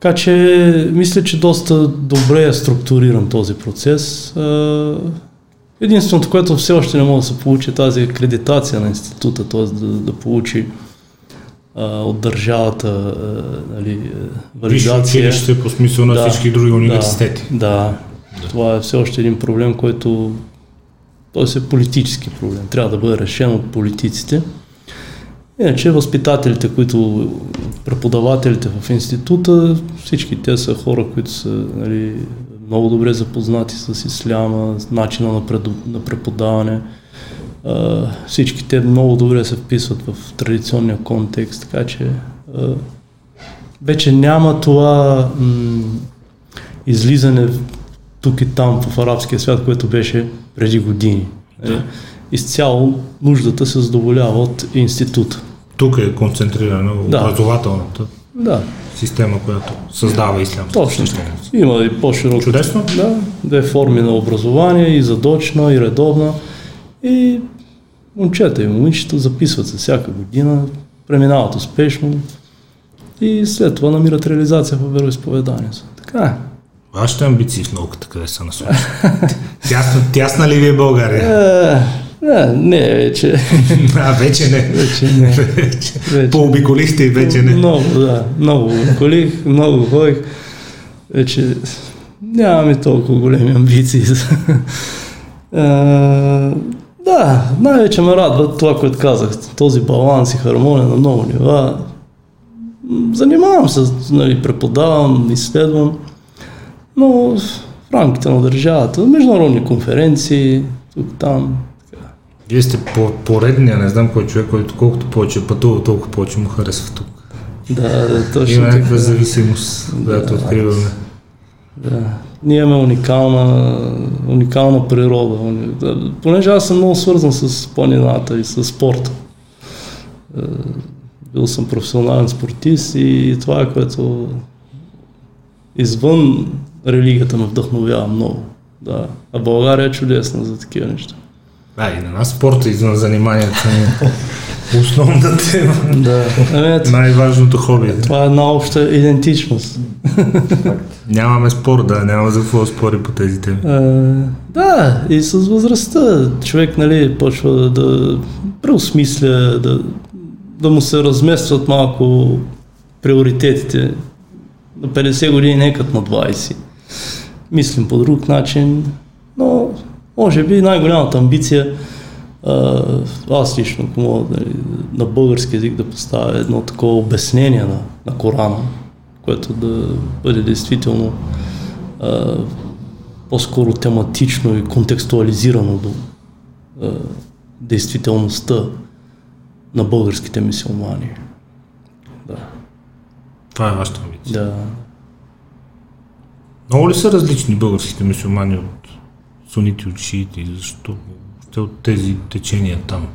Така че мисля, че доста добре е структуриран този процес. Единственото, което все още не може да се получи, е тази акредитация на института, т.е. Да, да получи а, от държавата а, нали, валидация. Висше по смисъл на да, всички други университети. Да, да, да, това е все още един проблем, който той е политически проблем. Трябва да бъде решен от политиците. Иначе възпитателите, които преподавателите в института, всички те са хора, които са нали, много добре запознати с исляма, с начина на, пред, на преподаване. А, всички те много добре се вписват в традиционния контекст, така че а, вече няма това м- излизане тук и там в арабския свят, което беше преди години. Да. Изцяло нуждата се задоволява от института. Тук е концентрирана да. образователната да. система, която създава ислям. Точно. Има и по-широко. Чудесно. Да, две форми на образование, и задочна, и редовна. И момчета и момичета записват се всяка година, преминават успешно и след това намират реализация в вероисповеданието. Така е. Вашите амбиции в науката къде са насочени? [laughs] тясна, тясна ли ви е България? Е, не, не, вече. [laughs] А, вече не. Вече не. [laughs] вече. вече. Пообиколихте и вече не. Много, да. Много обиколих, много ходих. Вече нямаме толкова големи амбиции. Да, най-вече ме радва това, което казах. Този баланс и хармония на много нива. Занимавам се, нали, преподавам, изследвам, но в рамките на държавата, международни конференции, тук, там, вие сте по- поредния, не знам кой човек, който колкото повече пътува, толкова повече му харесва тук. Да, да точно Има някаква зависимост, която да, откриваме. Да. Ние имаме уникална, уникална природа. Понеже аз съм много свързан с планината и с спорта. Е, бил съм професионален спортист и това е което извън религията ме вдъхновява много. Да. А България е чудесна за такива неща. Да, и на нас спорта извън заниманията ни е основната [laughs] тема. Да. Ами, Най-важното хоби. Това е една обща идентичност. Нямаме спор, да, няма за какво спори по тези теми. А, да, и с възрастта човек нали, почва да преосмисля, да, да му се разместват малко приоритетите. На 50 години не като на 20. Мислим по друг начин, но може би най-голямата амбиция, аз лично, ако мога да, на български язик да поставя едно такова обяснение на, на Корана, което да бъде действително а, по-скоро тематично и контекстуализирано до а, действителността на българските мисиомани. Да. Това е вашата амбиция. Да. Много ли са различни българските мисиомани от сунити от шиити, защо от тези течения там?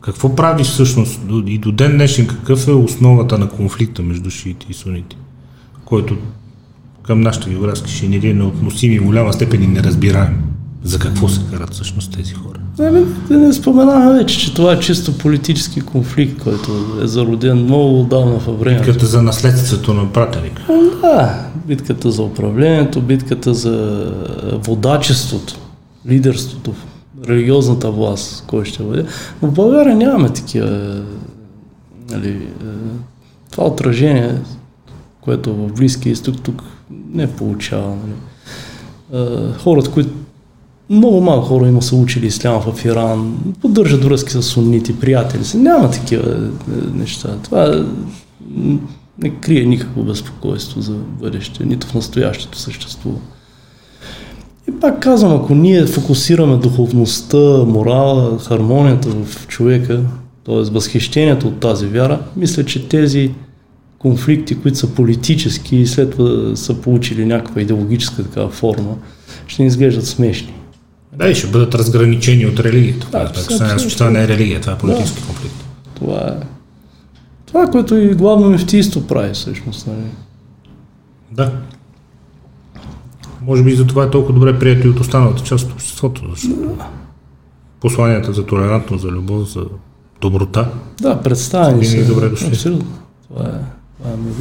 Какво прави всъщност и до ден днешен, какъв е основата на конфликта между шиити и сунити, който към нашите географски шинири е неотносими в голяма степен и не разбираем за какво се карат всъщност тези хора? Не, не, не споменавам вече, че това е чисто политически конфликт, който е зароден много отдавна във времето. Битката за наследството на пратеника. Да, битката за управлението, битката за водачеството, лидерството, религиозната власт, кой ще бъде. Но в България нямаме такива нали, е, това отражение, което в Близкия изток тук не получава. Нали. Е, хората, които много малко хора има са учили ислям в Иран, поддържат връзки с суннити, приятели си. Няма такива е, неща. Това не крие никакво безпокойство за бъдеще, нито в настоящето съществува. И пак казвам, ако ние фокусираме духовността, морала, хармонията в човека, т.е. възхищението от тази вяра, мисля, че тези конфликти, които са политически и след това са получили някаква идеологическа такава форма, ще ни изглеждат смешни. Да, и ще бъдат разграничени от религията. Да, това, това не е религия, това е политически да. конфликт. Това е, Това, което и главно мефтийство прави всъщност. Нали? Да. Може би за това е толкова добре прието и от останалата част от обществото, защото посланията за толерантност, за любов, за доброта. Да, представени са. добре дошли. Абсолютно. Това е, това е много.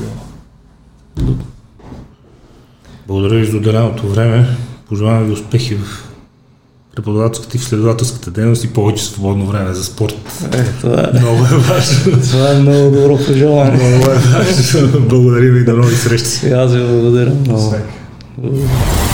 Благодаря ви за отделеното време. Пожелавам ви успехи в преподавателската и в следователската дейност и повече свободно време за спорт. Е, това, е, Много е важно. това е много добро пожелание. Много е важно. Благодаря ви и до нови срещи. И аз ви благодаря много. Всеки. Благодаря.